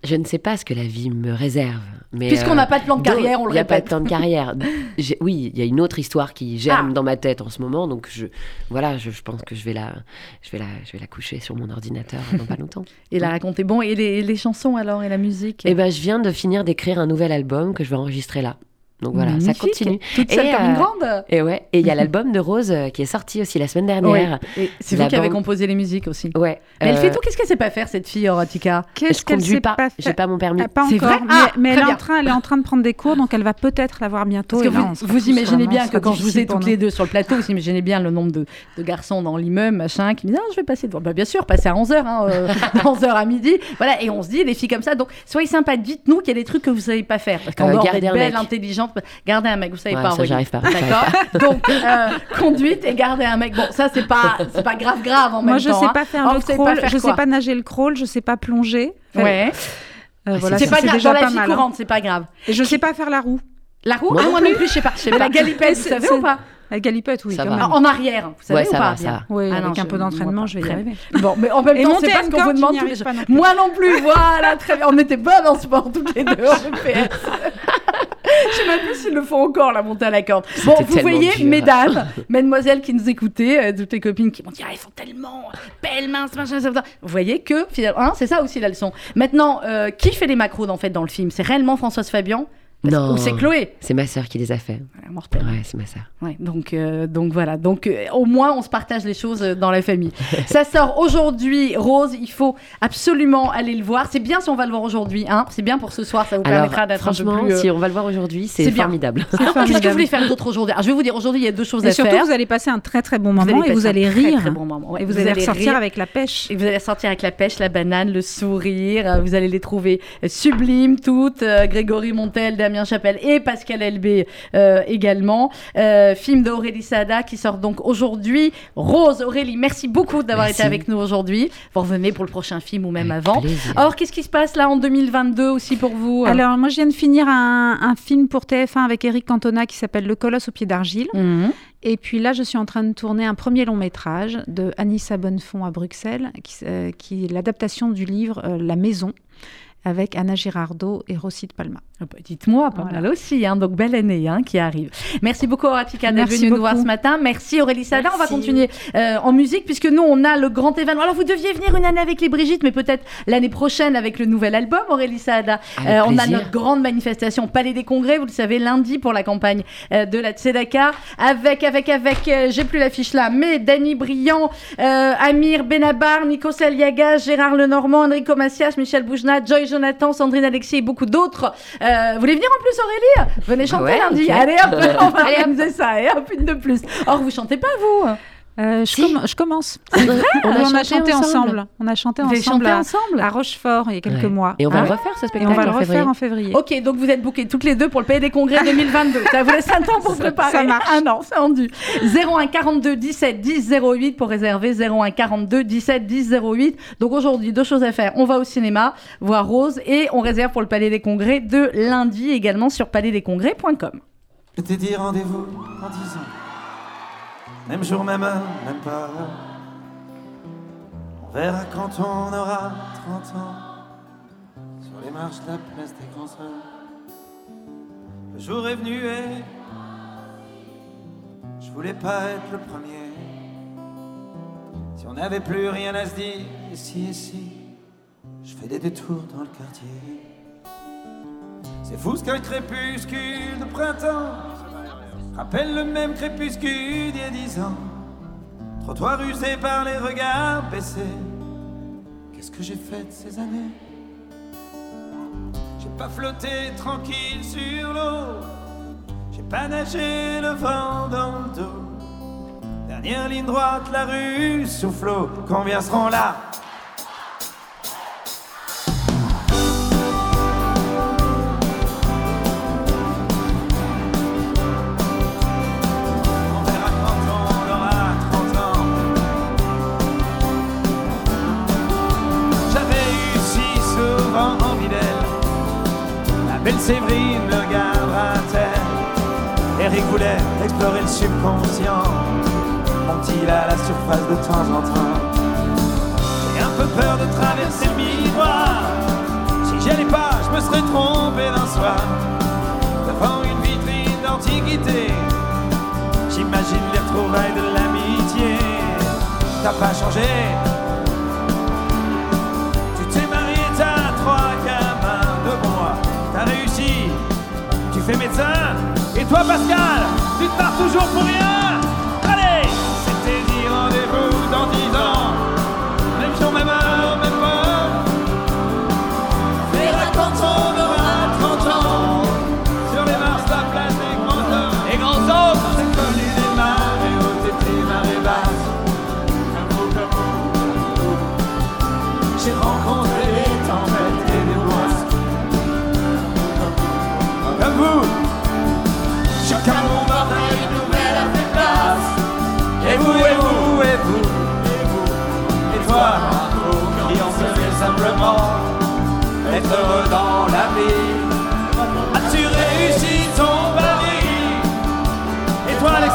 Je ne sais pas ce que la vie me réserve. mais, Puisqu'on euh, n'a pas de plan de carrière, on le Il n'y a pas de temps de carrière. Oui, il y a une autre histoire qui germe Ah. dans ma tête en ce moment, donc je, voilà, je, je pense que je vais la, je vais la, je vais la coucher sur mon ordinateur dans pas longtemps. Et la raconter. Bon, et les, les chansons alors, et la musique? Eh ben, je viens de finir d'écrire un nouvel album que je vais enregistrer là. Donc voilà, Magnifique. ça continue. Toute Et, seule comme une euh, grande. Et ouais, et il y a l'album de Rose euh, qui est sorti aussi la semaine dernière. Et C'est vous qui avez composé les musiques aussi. Ouais. Mais elle euh, fait tout. Qu'est-ce qu'elle sait pas faire cette fille, Horatica Qu'est-ce Je qu'elle sait pas. pas J'ai faire pas mon permis. Ah, Pas C'est encore, vrai mais, Ah, mais elle, très est bien. en train, elle est en train de prendre des cours, donc elle va peut-être l'avoir bientôt. Parce que et là, vous, imaginez bien que quand je vous ai toutes les deux sur le plateau, vous imaginez bien le nombre de, de garçons dans l'immeuble, machin, qui me disent Ah, je vais passer devant. Bah, bien sûr, passer à 11h, hein, euh, 11h à midi. Voilà, et on se dit, les filles comme ça. Donc, soyez sympas, dites-nous qu'il y a des trucs que vous savez pas faire. Parce qu'en dehors d'être belle, mec. Gardez un mec, vous savez Ouais, pas. ça, Aurélie. j'arrive pas. D'accord Donc, euh, conduite et garder un mec. Bon, ça, c'est pas, c'est pas grave, grave en Moi, même je temps. sais hein. pas faire Oh, le crawl, pas faire je sais pas nager le crawl, je sais pas plonger. Enfin, Ouais. euh, voilà, c'est pas grave, déjà dans la pas vie mal. hein. courante, c'est pas grave. Et je sais pas faire la roue. La roue Moi Ah, non Moi non plus, je sais pas. Mais la galipette, vous savez ou pas La galipette, oui, Ça quand va. même. Ah, En arrière, vous savez Ouais, ou ça pas va, ça. Oui, Ah avec non, un je- peu d'entraînement, moi, je vais y arriver. Bon, mais en même Et temps, monter c'est pas ce qu'on vous demande tous les jours. pas non plus. Moi non plus, voilà, très bien. On était bonnes en sport toutes les deux en EPS. Je sais même plus s'ils le font encore, la montée à la corde. Bon, vous voyez, dur. mesdames, mesdemoiselles qui nous écoutaient, euh, toutes les copines qui m'ont dit, ah, elles sont tellement belles, minces, machin, ça, ça. Vous voyez que, finalement, hein, c'est ça aussi la leçon. Maintenant, euh, qui fait les macros, en fait, dans le film? C'est réellement Françoise Fabian? Non. Ou c'est Chloé C'est ma sœur qui les a fait. Voilà, mortel. Ouais, c'est ma sœur. Ouais, donc, euh, donc voilà. Donc euh, au moins on se partage les choses euh, dans la famille. Ça sort aujourd'hui, Rose. Il faut absolument aller le voir. C'est bien si on va le voir aujourd'hui. Hein c'est bien pour ce soir. Ça vous Alors, permettra d'être un peu franchement, plus. euh, si on va le voir aujourd'hui, c'est formidable. Alors, Qu'est-ce que formidable. vous voulez faire d'autre aujourd'hui? Alors, Je vais vous dire, aujourd'hui, il y a deux choses Et à surtout, faire. vous allez passer un très très bon Vous moment allez et vous allez très, rire. très bon moment. Ouais, Et vous, allez ressortir rire. avec la pêche. Et vous allez sortir avec la pêche, la banane, le sourire. Vous allez les trouver sublimes toutes. Euh, Grégory Montel, Damien Chapelle et Pascal Elbé euh, également. Euh, film d'Aurélie Sada qui sort donc aujourd'hui. Rose, Aurélie, merci beaucoup d'avoir été avec nous aujourd'hui. Vous revenez pour le prochain film ou même Avec avant. plaisir. Alors, qu'est-ce qui se passe là en 2022 aussi pour vous Alors, moi, je viens de finir un, un film pour TF1 avec Eric Cantona qui s'appelle Le Colosse au pied d'argile. Mhm. Et puis là, je suis en train de tourner un premier long métrage de Anissa Bonnefond à Bruxelles, qui, euh, qui est l'adaptation du livre euh, La Maison, avec Anna Girardot et Rossi de Palma. Ah bah, Dites-moi, pas Voilà. mal aussi, hein, donc belle année hein, qui arrive. Merci beaucoup Horatika d'être venue nous voir ce matin. Merci Aurélie Sada. On va continuer euh, en musique puisque nous on a le grand événement. Alors vous deviez venir une année avec les Brigitte, mais peut-être l'année prochaine avec le nouvel album Aurélie Sada. Avec Euh, on a notre grande manifestation au Palais des Congrès, vous le savez, lundi pour la campagne euh, de la Tzedaka. Avec, avec, avec, euh, j'ai plus l'affiche là, mais Dany Briand, euh, Amir Benabar, Nico Saliaga, Gérard Lenormand, Enrico Macias, Michel Boujna, Joy Jonathan, Sandrine Alexis et beaucoup d'autres. Euh, vous voulez venir en plus Aurélie? Venez chanter Ouais, lundi. Allez hop, on va Allez, hop. ça. Et hop, une de plus. Or, vous chantez pas vous? Euh, je, Si. comm- je commence. On on a chanté ensemble. On a chanté ensemble, chanté à, ensemble? à Rochefort il y a quelques Ouais. mois. Et on va Ah le refaire ce Et spectacle on va le en refaire février. en février. Ok, donc vous êtes bookés toutes les deux pour le Palais des Congrès 2022. Ça vous laisse un temps pour préparer. ça marche. Un an, c'est rendu. 01 42 17 10 08 pour réserver. 01 42 17 10 08. Donc aujourd'hui, deux choses à faire. On va au cinéma voir Rose et on réserve pour le Palais des Congrès de lundi également sur palaisdescongrès.com. Je t'ai dit rendez-vous en dix ans. Même jour, même heure, même pas. On verra quand on aura 30 ans. Sur les marches de la place des grands sœurs. Le jour est venu et. Je voulais pas être le premier. Si on n'avait plus rien à se dire, ici et si. Je fais des détours dans le quartier. C'est fou ce qu'un crépuscule de printemps rappelle le même crépuscule d'il y a dix ans. Trottoir usé par les regards baissés. Qu'est-ce que j'ai fait ces années? J'ai pas flotté tranquille sur l'eau. J'ai pas nagé le vent dans le dos. Dernière ligne droite, la rue soufflot. Combien seront là? Séverine me regardera-t-elle? Eric voulait explorer le subconscient. Monte-t-il à la surface de temps en temps? J'ai un peu peur de traverser le miroir. Si j'y allais pas, je me serais trompé d'un soir. Devant une vitrine d'antiquité. J'imagine les retrouvailles de l'amitié. T'as pas changé. Médecin. toi Pascal, tu te pars toujours pour rien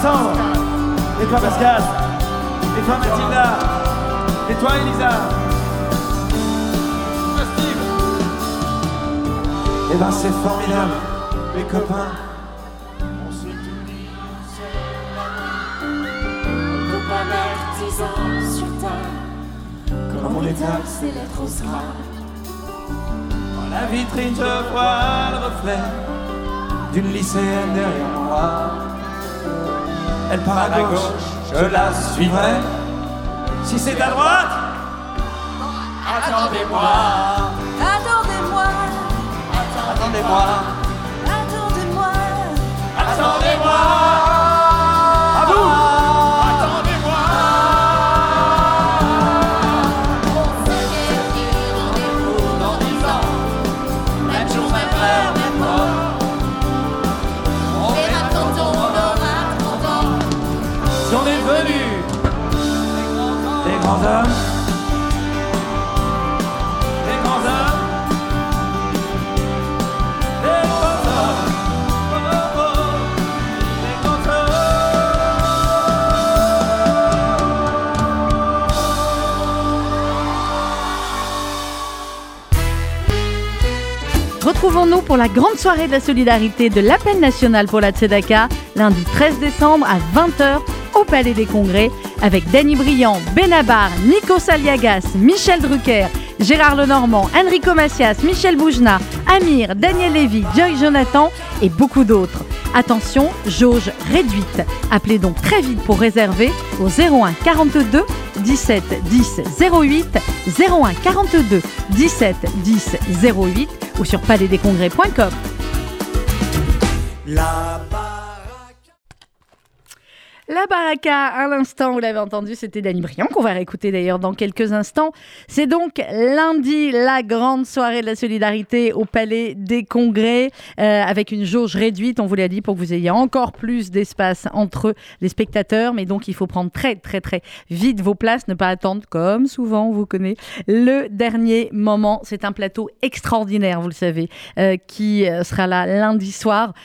Et toi, Et Pascal Et toi, Mathilda Et toi, Elisa Steve Eh ben, c'est formidable, les copains. On se dit, sur terre, Comme on les taxe ces lettres au sera. Dans la vitrine, je vois le reflet d'une lycéenne derrière moi. Elle part à gauche, je la suivrai. Si c'est à droite, attendez-moi, Attendez-moi, attendez-moi, attendez-moi, attendez-moi. Retrouvons-nous pour la grande soirée de la solidarité de l'appel national pour la Tzedaka, lundi 13 décembre à 20h au Palais des Congrès, avec Danny Briand, Benabar, Nico Saliagas, Michel Drucker, Gérard Lenormand, Enrico Macias, Michel Boujna, Amir, Daniel Lévy, Joy Jonathan et beaucoup d'autres. Attention, jauge réduite. Appelez donc très vite pour réserver au 01 42 17 10 08 01 42 17 10 08 ou sur palaisdescongrès.com. La baraka, à l'instant, vous l'avez entendu, c'était Danny Briand, qu'on va réécouter d'ailleurs dans quelques instants. C'est donc lundi, la grande soirée de la solidarité au Palais des Congrès, euh, avec une jauge réduite, on vous l'a dit, pour que vous ayez encore plus d'espace entre les spectateurs. Mais donc, il faut prendre très, très, très vite vos places, ne pas attendre, comme souvent, vous connaît, le dernier moment. C'est un plateau extraordinaire, vous le savez, euh, qui euh, sera là lundi soir.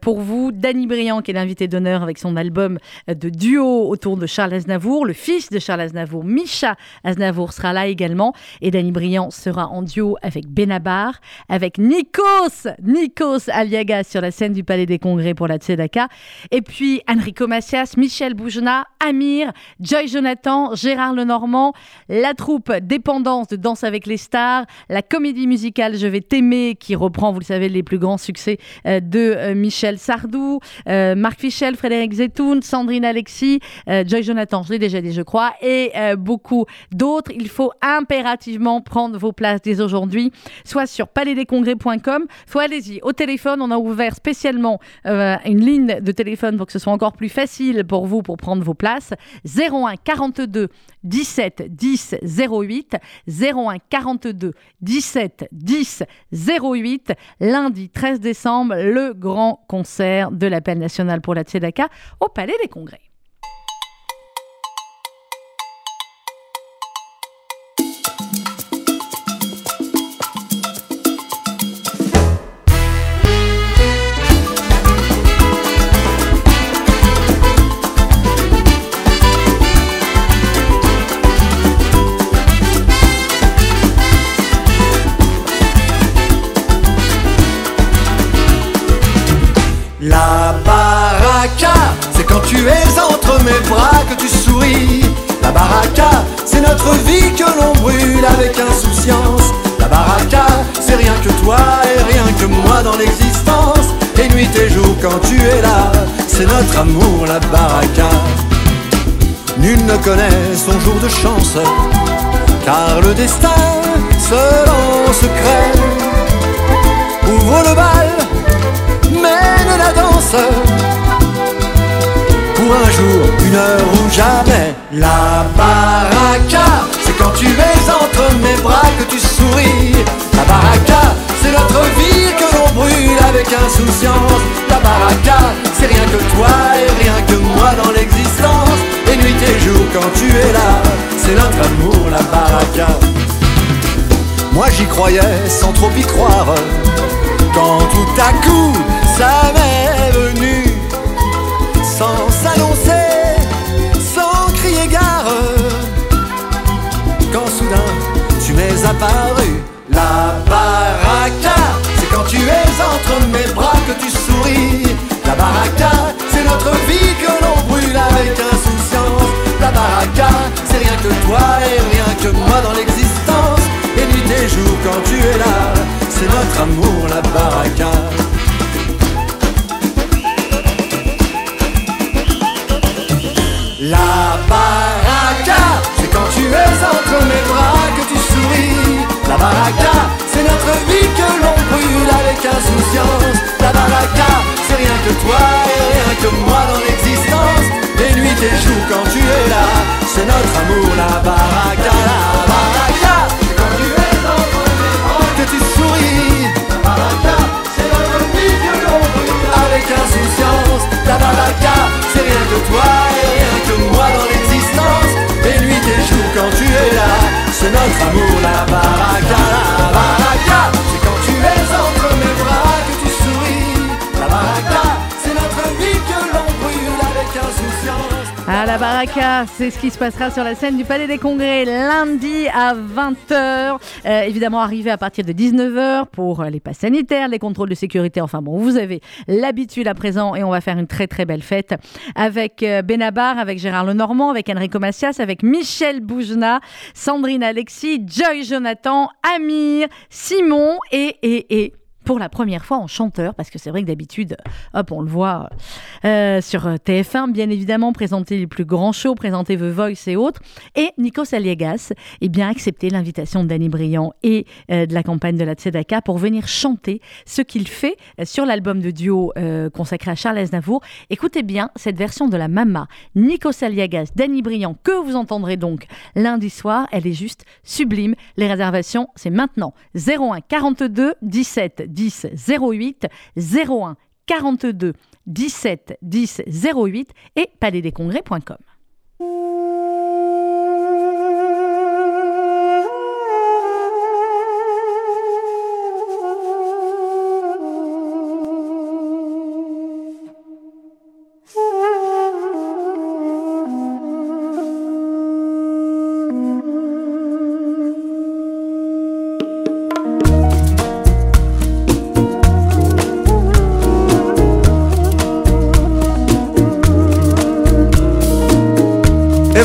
Pour vous, Danny Briand, qui est l'invité d'honneur avec son album de duo autour de Charles Aznavour. Le fils de Charles Aznavour, Misha Aznavour, sera là également. Et Danny Briand sera en duo avec Benabar, avec Nikos, Nikos Aliagas sur la scène du Palais des Congrès pour la Tzedaka. Et puis Enrico Macias, Michel Boujna, Amir, Joy Jonathan, Gérard Lenormand, la troupe Dépendance de Danse avec les stars, la comédie musicale Je vais t'aimer qui reprend, vous le savez, les plus grands succès euh, de euh, Michel Sardou, euh, Marc Fichel, Frédéric Zetoun, Sandrine Alexis, euh, Joy Jonathan, je l'ai déjà dit, je crois, et euh, beaucoup d'autres. Il faut impérativement prendre vos places dès aujourd'hui, soit sur palaisdescongrès.com, soit allez-y au téléphone. On a ouvert spécialement euh, une ligne de téléphone pour que ce soit encore plus facile pour vous pour prendre vos places. 01 42 17 10 08 01 42 17 10 08 lundi 13 décembre le grand concert de l'appel national pour la Tzedaka au Palais des Congrès. Notre vie que l'on brûle avec insouciance. La baraka, c'est rien que toi et rien que moi dans l'existence. Et nuit et jour quand tu es là, c'est notre amour, la baraka. Nul ne connaît son jour de chance, car le destin, seul en secret, ouvre le bal, mène la danse. Un jour, une heure ou jamais, la baraka, c'est quand tu es entre mes bras que tu souris. La baraka, c'est notre vie que l'on brûle avec insouciance. La baraka, c'est rien que toi et rien que moi dans l'existence. Et nuit et jour quand tu es là, c'est notre amour, la baraka. Moi j'y croyais sans trop y croire. Quand tout à coup, ça m'est venu, sans s'annoncer, sans crier gare. Quand soudain tu m'es apparu, la baraka, c'est quand tu es entre mes bras que tu souris. La baraka, c'est notre vie que l'on brûle avec insouciance. La baraka, c'est rien que toi et rien que moi dans l'existence. Et nuit et jour quand tu es là, c'est notre amour, la baraka. La baraka, c'est quand tu es entre mes bras que tu souris. La baraka, c'est notre vie que l'on brûle avec insouciance. La baraka, c'est rien que toi et rien que moi dans l'existence. Et nuit et jour quand tu es là, c'est notre amour, la baraka, la baraka. C'est ce qui se passera sur la scène du Palais des Congrès lundi à 20h. Euh, évidemment, arrivé à partir de 19h pour les passes sanitaires, les contrôles de sécurité. Enfin bon, vous avez l'habitude à présent et on va faire une très très belle fête avec euh, Benabar, avec Gérard Lenormand, avec Enrico Macias, avec Michel Boujna, Sandrine Alexis, Joy Jonathan, Amir, Simon et, et pour la première fois en chanteur, parce que c'est vrai que d'habitude, hop, on le voit euh, sur TF1, bien évidemment, présenter les plus grands shows, présenter The Voice et autres. Et Nico Saliegas eh bien accepté l'invitation de Danny Briand et euh, de la campagne de la Tzedaka pour venir chanter ce qu'il fait euh, sur l'album de duo euh, consacré à Charles Aznavour. Écoutez bien cette version de la Mama, Nico Saliegas, Danny Briand, que vous entendrez donc lundi soir. Elle est juste sublime. Les réservations, c'est maintenant 01 42 17 10 08 01 42 17 10 08 et palaisdescongrès.com.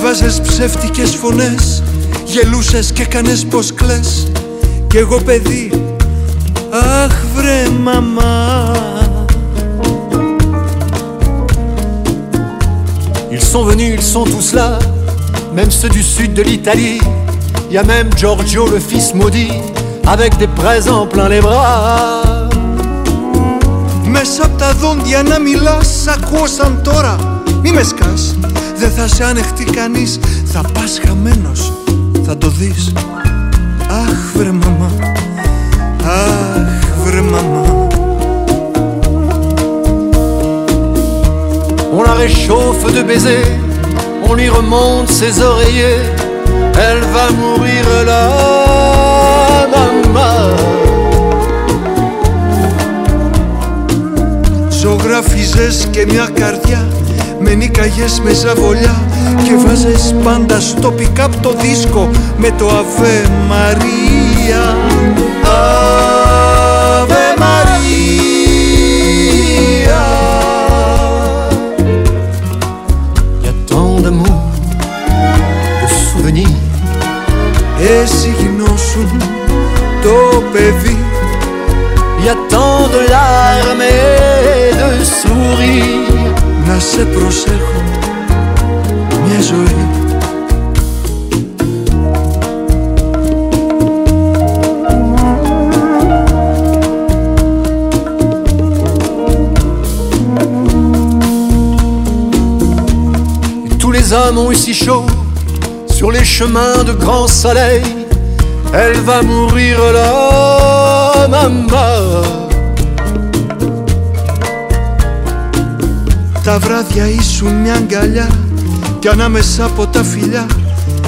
Έβαζες ψεύτικες φωνές Γελούσες και έκανες πως κλαις Κι εγώ παιδί Αχ βρε μαμά Ils sont venus, ils sont tous là, même ceux du sud de l'Italie. Y a même Giorgio, le fils maudit, avec des présents plein les bras. Μέσα απ' τα δόντια να μιλάς Σ' ακούω σαν τώρα Μη με σκάς Δεν θα σε ανεχτεί κανείς. Θα πας χαμένος. Θα το δεις. Αχ βρε μαμά. Αχ βρε μαμά. On la réchauffe de baisers, on lui remonte ses oreillers. Elle va mourir là, maman. Ζωγράφιζες και μια καρδιά Με νικαγες με ζαβολιά Και βάζες πάντα στο pick-up το δίσκο Με το Αβε Μαρία. Αβε Μαρία. Y a tant d'amour, de souvenirs. Εσύ γινώσουν το παιδί. Y a tant de larmes et σε προσέχω μια ζωή Tous les hommes ont eu si chaud sur les chemins de grand soleil. Elle va mourir là, maman. Τα βράδια ήσουν μια αγκαλιά Κι ανάμεσα από τα φιλιά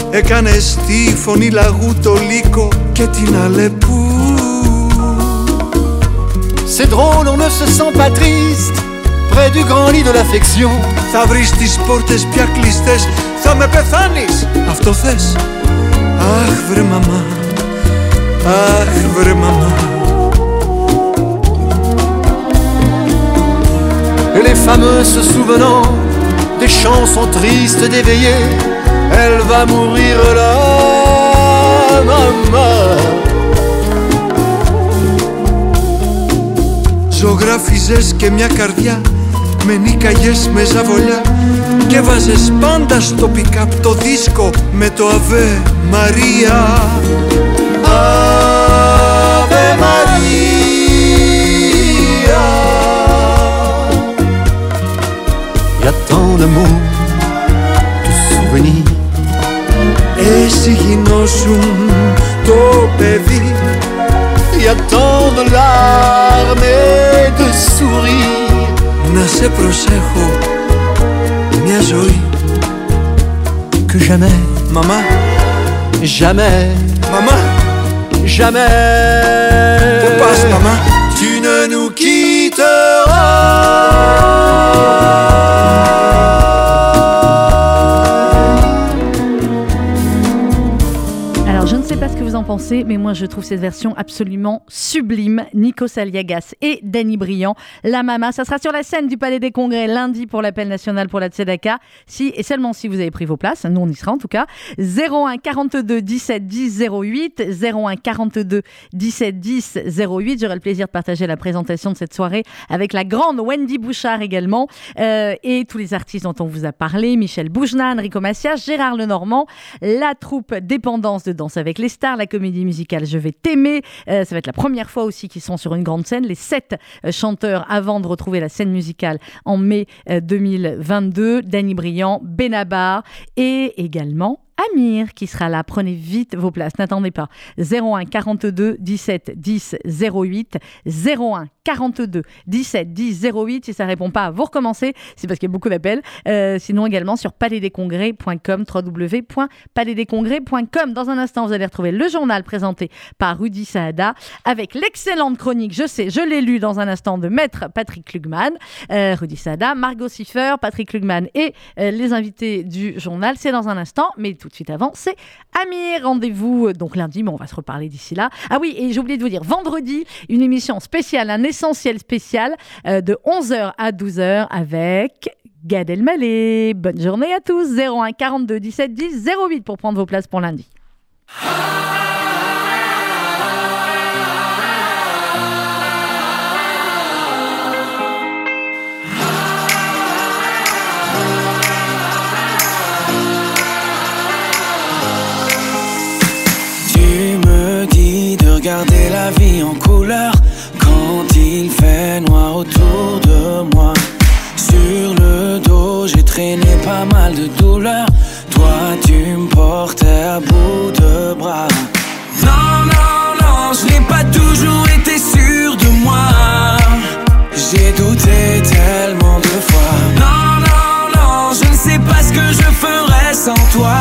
Έκανες τη φωνή λαγού το λύκο και την Αλεπού C'est drôle, on ne se sent pas triste près du grand lit de l'affection. Θα βρεις τις πόρτες πια κλειστές Θα με πεθάνεις. Αυτό θες; Αχ βρε μαμά Αχ βρε μαμά les fameux se souvenant des chansons tristes d'éveillé, elle va mourir là, maman. Ζωγράφιζες και μια καρδιά Με νίκαγες με ζαβολιά Και βάζες πάντα στο pick-up το δίσκο Με το Αβέ Μαρία Y a tant d'amour, de souvenirs. Εσύ γινώσουν το παιδί Y a tant de larmes et de sourires. Να σε προσέχω μια ζωή Que jamais, Μαμά, jamais, μαμά, jamais. πού πας μαμά Tu ne nous quitteras. En pensez, mais moi, je trouve cette version absolument sublime. Nico Saliagas et Danny Briand, La Mama. Ça sera sur la scène du Palais des Congrès lundi pour l'appel national pour la Tzedaka. Si et seulement si vous avez pris vos places, nous on y sera en tout cas. 01 42 17 10 08, 01 42 17 10 08. J'aurai le plaisir de partager la présentation de cette soirée avec la grande Wendy Bouchard également euh, et tous les artistes dont on vous a parlé Michel Boujna, Enrico Macias, Gérard Lenormand, la troupe Dépendance de Danse avec les stars, la comédie musicale Je vais t'aimer. Euh, ça va être la première fois aussi qu'ils sont sur une grande scène. Les sept euh, chanteurs avant de retrouver la scène musicale en mai euh, 2022. Danny Briand, Benabar et également Amir qui sera là. Prenez vite vos places. N'attendez pas. 01 42 17 10 08. 01 42 17 10 08. Si ça répond pas, vous recommencez. C'est parce qu'il y a beaucoup d'appels. Euh, sinon également sur palaisdescongrès.com www.palaisdescongrès.com. Dans un instant, vous allez retrouver le journal présenté par Rudy Saada avec l'excellente chronique, je sais, je l'ai lu dans un instant, de Maître Patrick Klugman. Euh, Rudy Saada, Margot Siffer, Patrick Klugman et euh, les invités du journal. C'est dans un instant, mais tout de suite avant, c'est Amir. Rendez-vous euh, donc lundi, mais on va se reparler d'ici là. Ah oui, et j'ai oublié de vous dire, vendredi, une émission spéciale, un essentiel spécial euh, de 11h à 12h avec Gad Elmaleh. Bonne journée à tous. 01 42 17 10 08 pour prendre vos places pour lundi. La vie en couleur quand il fait noir autour de moi. Sur le dos, j'ai traîné pas mal de douleurs. Toi, tu me portais à bout de bras. Non, non, non, je n'ai pas toujours été sûr de moi. J'ai douté tellement de fois. Non, non, non, je ne sais pas ce que je ferais sans toi.